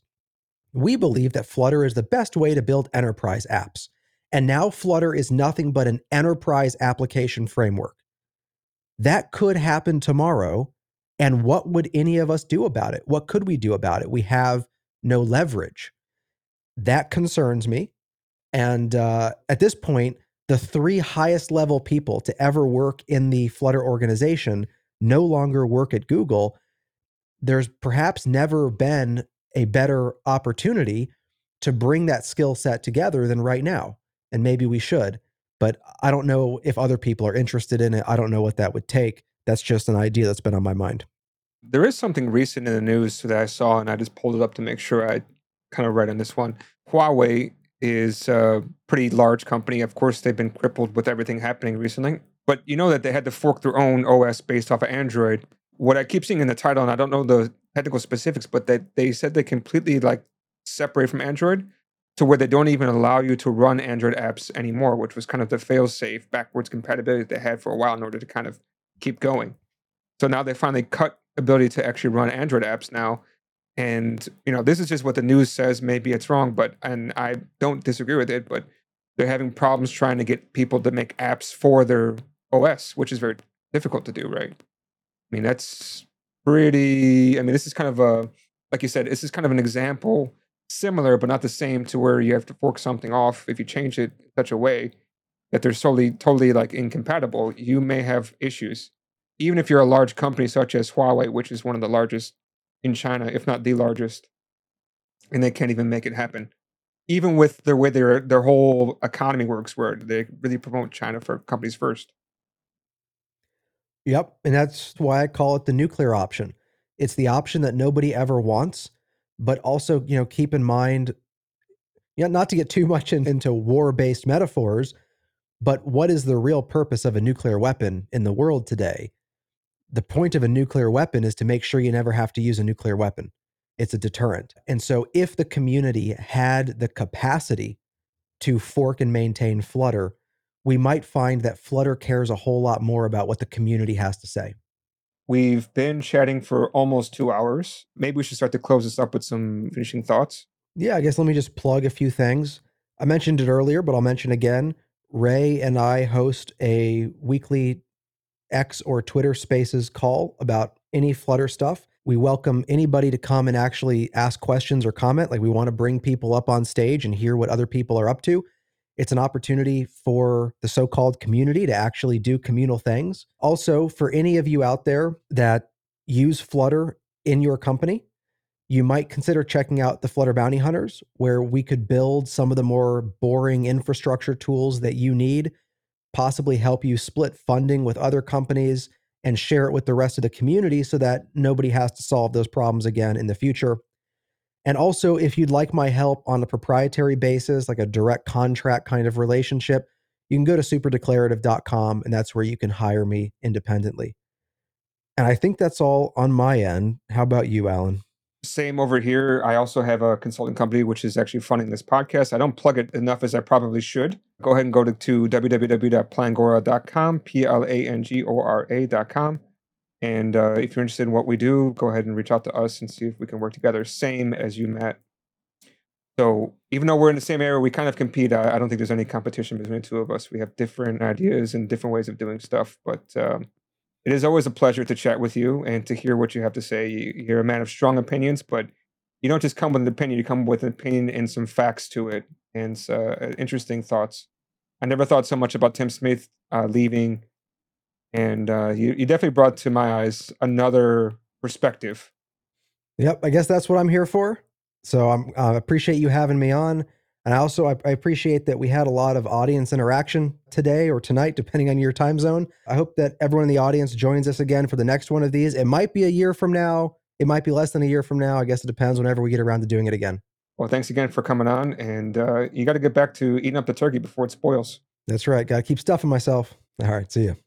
We believe that Flutter is the best way to build enterprise apps. And now Flutter is nothing but an enterprise application framework. That could happen tomorrow. And what would any of us do about it? What could we do about it? We have no leverage. That concerns me. And uh, at this point, the three highest level people to ever work in the Flutter organization no longer work at Google. There's perhaps never been a better opportunity to bring that skill set together than right now. And maybe we should. But I don't know if other people are interested in it. I don't know what that would take. That's just an idea that's been on my mind. There is something recent in the news that I saw, and I just pulled it up to make sure I kind of read on this one. Huawei is a pretty large company. Of course, they've been crippled with everything happening recently. But you know that they had to fork their own OS based off of Android. What I keep seeing in the title, and I don't know the technical specifics, but that they said they completely like separate from Android to where they don't even allow you to run Android apps anymore, which was kind of the fail-safe backwards compatibility they had for a while in order to kind of keep going. So now they finally cut ability to actually run Android apps now. And you know, this is just what the news says. Maybe it's wrong, but and I don't disagree with it. But they're having problems trying to get people to make apps for their OS, which is very difficult to do, right? I mean, that's pretty. I mean, this is kind of a, like you said, this is kind of an example, similar but not the same, to where you have to fork something off if you change it in such a way that they're solely totally like incompatible. You may have issues, even if you're a large company such as Huawei, which is one of the largest in China, if not the largest, and they can't even make it happen. Even with the way their their whole economy works, where they really promote China for companies first. Yep. And that's why I call it the nuclear option. It's the option that nobody ever wants, but also, you know, keep in mind, yeah, not to get too much in, into war based metaphors, but what is the real purpose of a nuclear weapon in the world today? The point of a nuclear weapon is to make sure you never have to use a nuclear weapon. it's a deterrent. And so if the community had the capacity to fork and maintain Flutter, we might find that Flutter cares a whole lot more about what the community has to say. We've been chatting for almost two hours. Maybe we should start to close this up with some finishing thoughts. Yeah, I guess let me just plug a few things. I mentioned it earlier, but I'll mention again. Ray and I host a weekly X or Twitter Spaces call about any Flutter stuff. We welcome anybody to come and actually ask questions or comment. Like we want to bring people up on stage and hear what other people are up to. It's an opportunity for the so called community to actually do communal things. Also, for any of you out there that use Flutter in your company, you might consider checking out the Flutter Bounty Hunters, where we could build some of the more boring infrastructure tools that you need, possibly help you split funding with other companies and share it with the rest of the community so that nobody has to solve those problems again in the future. And also, if you'd like my help on a proprietary basis, like a direct contract kind of relationship, you can go to superdeclarative.com and that's where you can hire me independently. And I think that's all on my end. How about you, Allen? Same over here. I also have a consulting company which is actually funding this podcast. I don't plug it enough as I probably should. Go ahead and go to, to www.plangora.com, P L A N G O R A.com. And uh, if you're interested in what we do, go ahead and reach out to us and see if we can work together. Same as you, Matt. So even though we're in the same area, we kind of compete. I, I don't think there's any competition between the two of us. We have different ideas and different ways of doing stuff, but um, it is always a pleasure to chat with you and to hear what you have to say. You're a man of strong opinions, but you don't just come with an opinion, you come with an opinion and some facts to it and uh, interesting thoughts. I never thought so much about Tim Sneath uh, leaving, and uh, you, you definitely brought to my eyes another perspective. Yep, I guess that's what I'm here for. So I uh, appreciate you having me on. And I also, I, I, appreciate that we had a lot of audience interaction today or tonight, depending on your time zone. I hope that everyone in the audience joins us again for the next one of these. It might be a year from now. It might be less than a year from now. I guess it depends whenever we get around to doing it again. Well, thanks again for coming on. And uh, you got to get back to eating up the turkey before it spoils. That's right. Got to keep stuffing myself. All right. See you.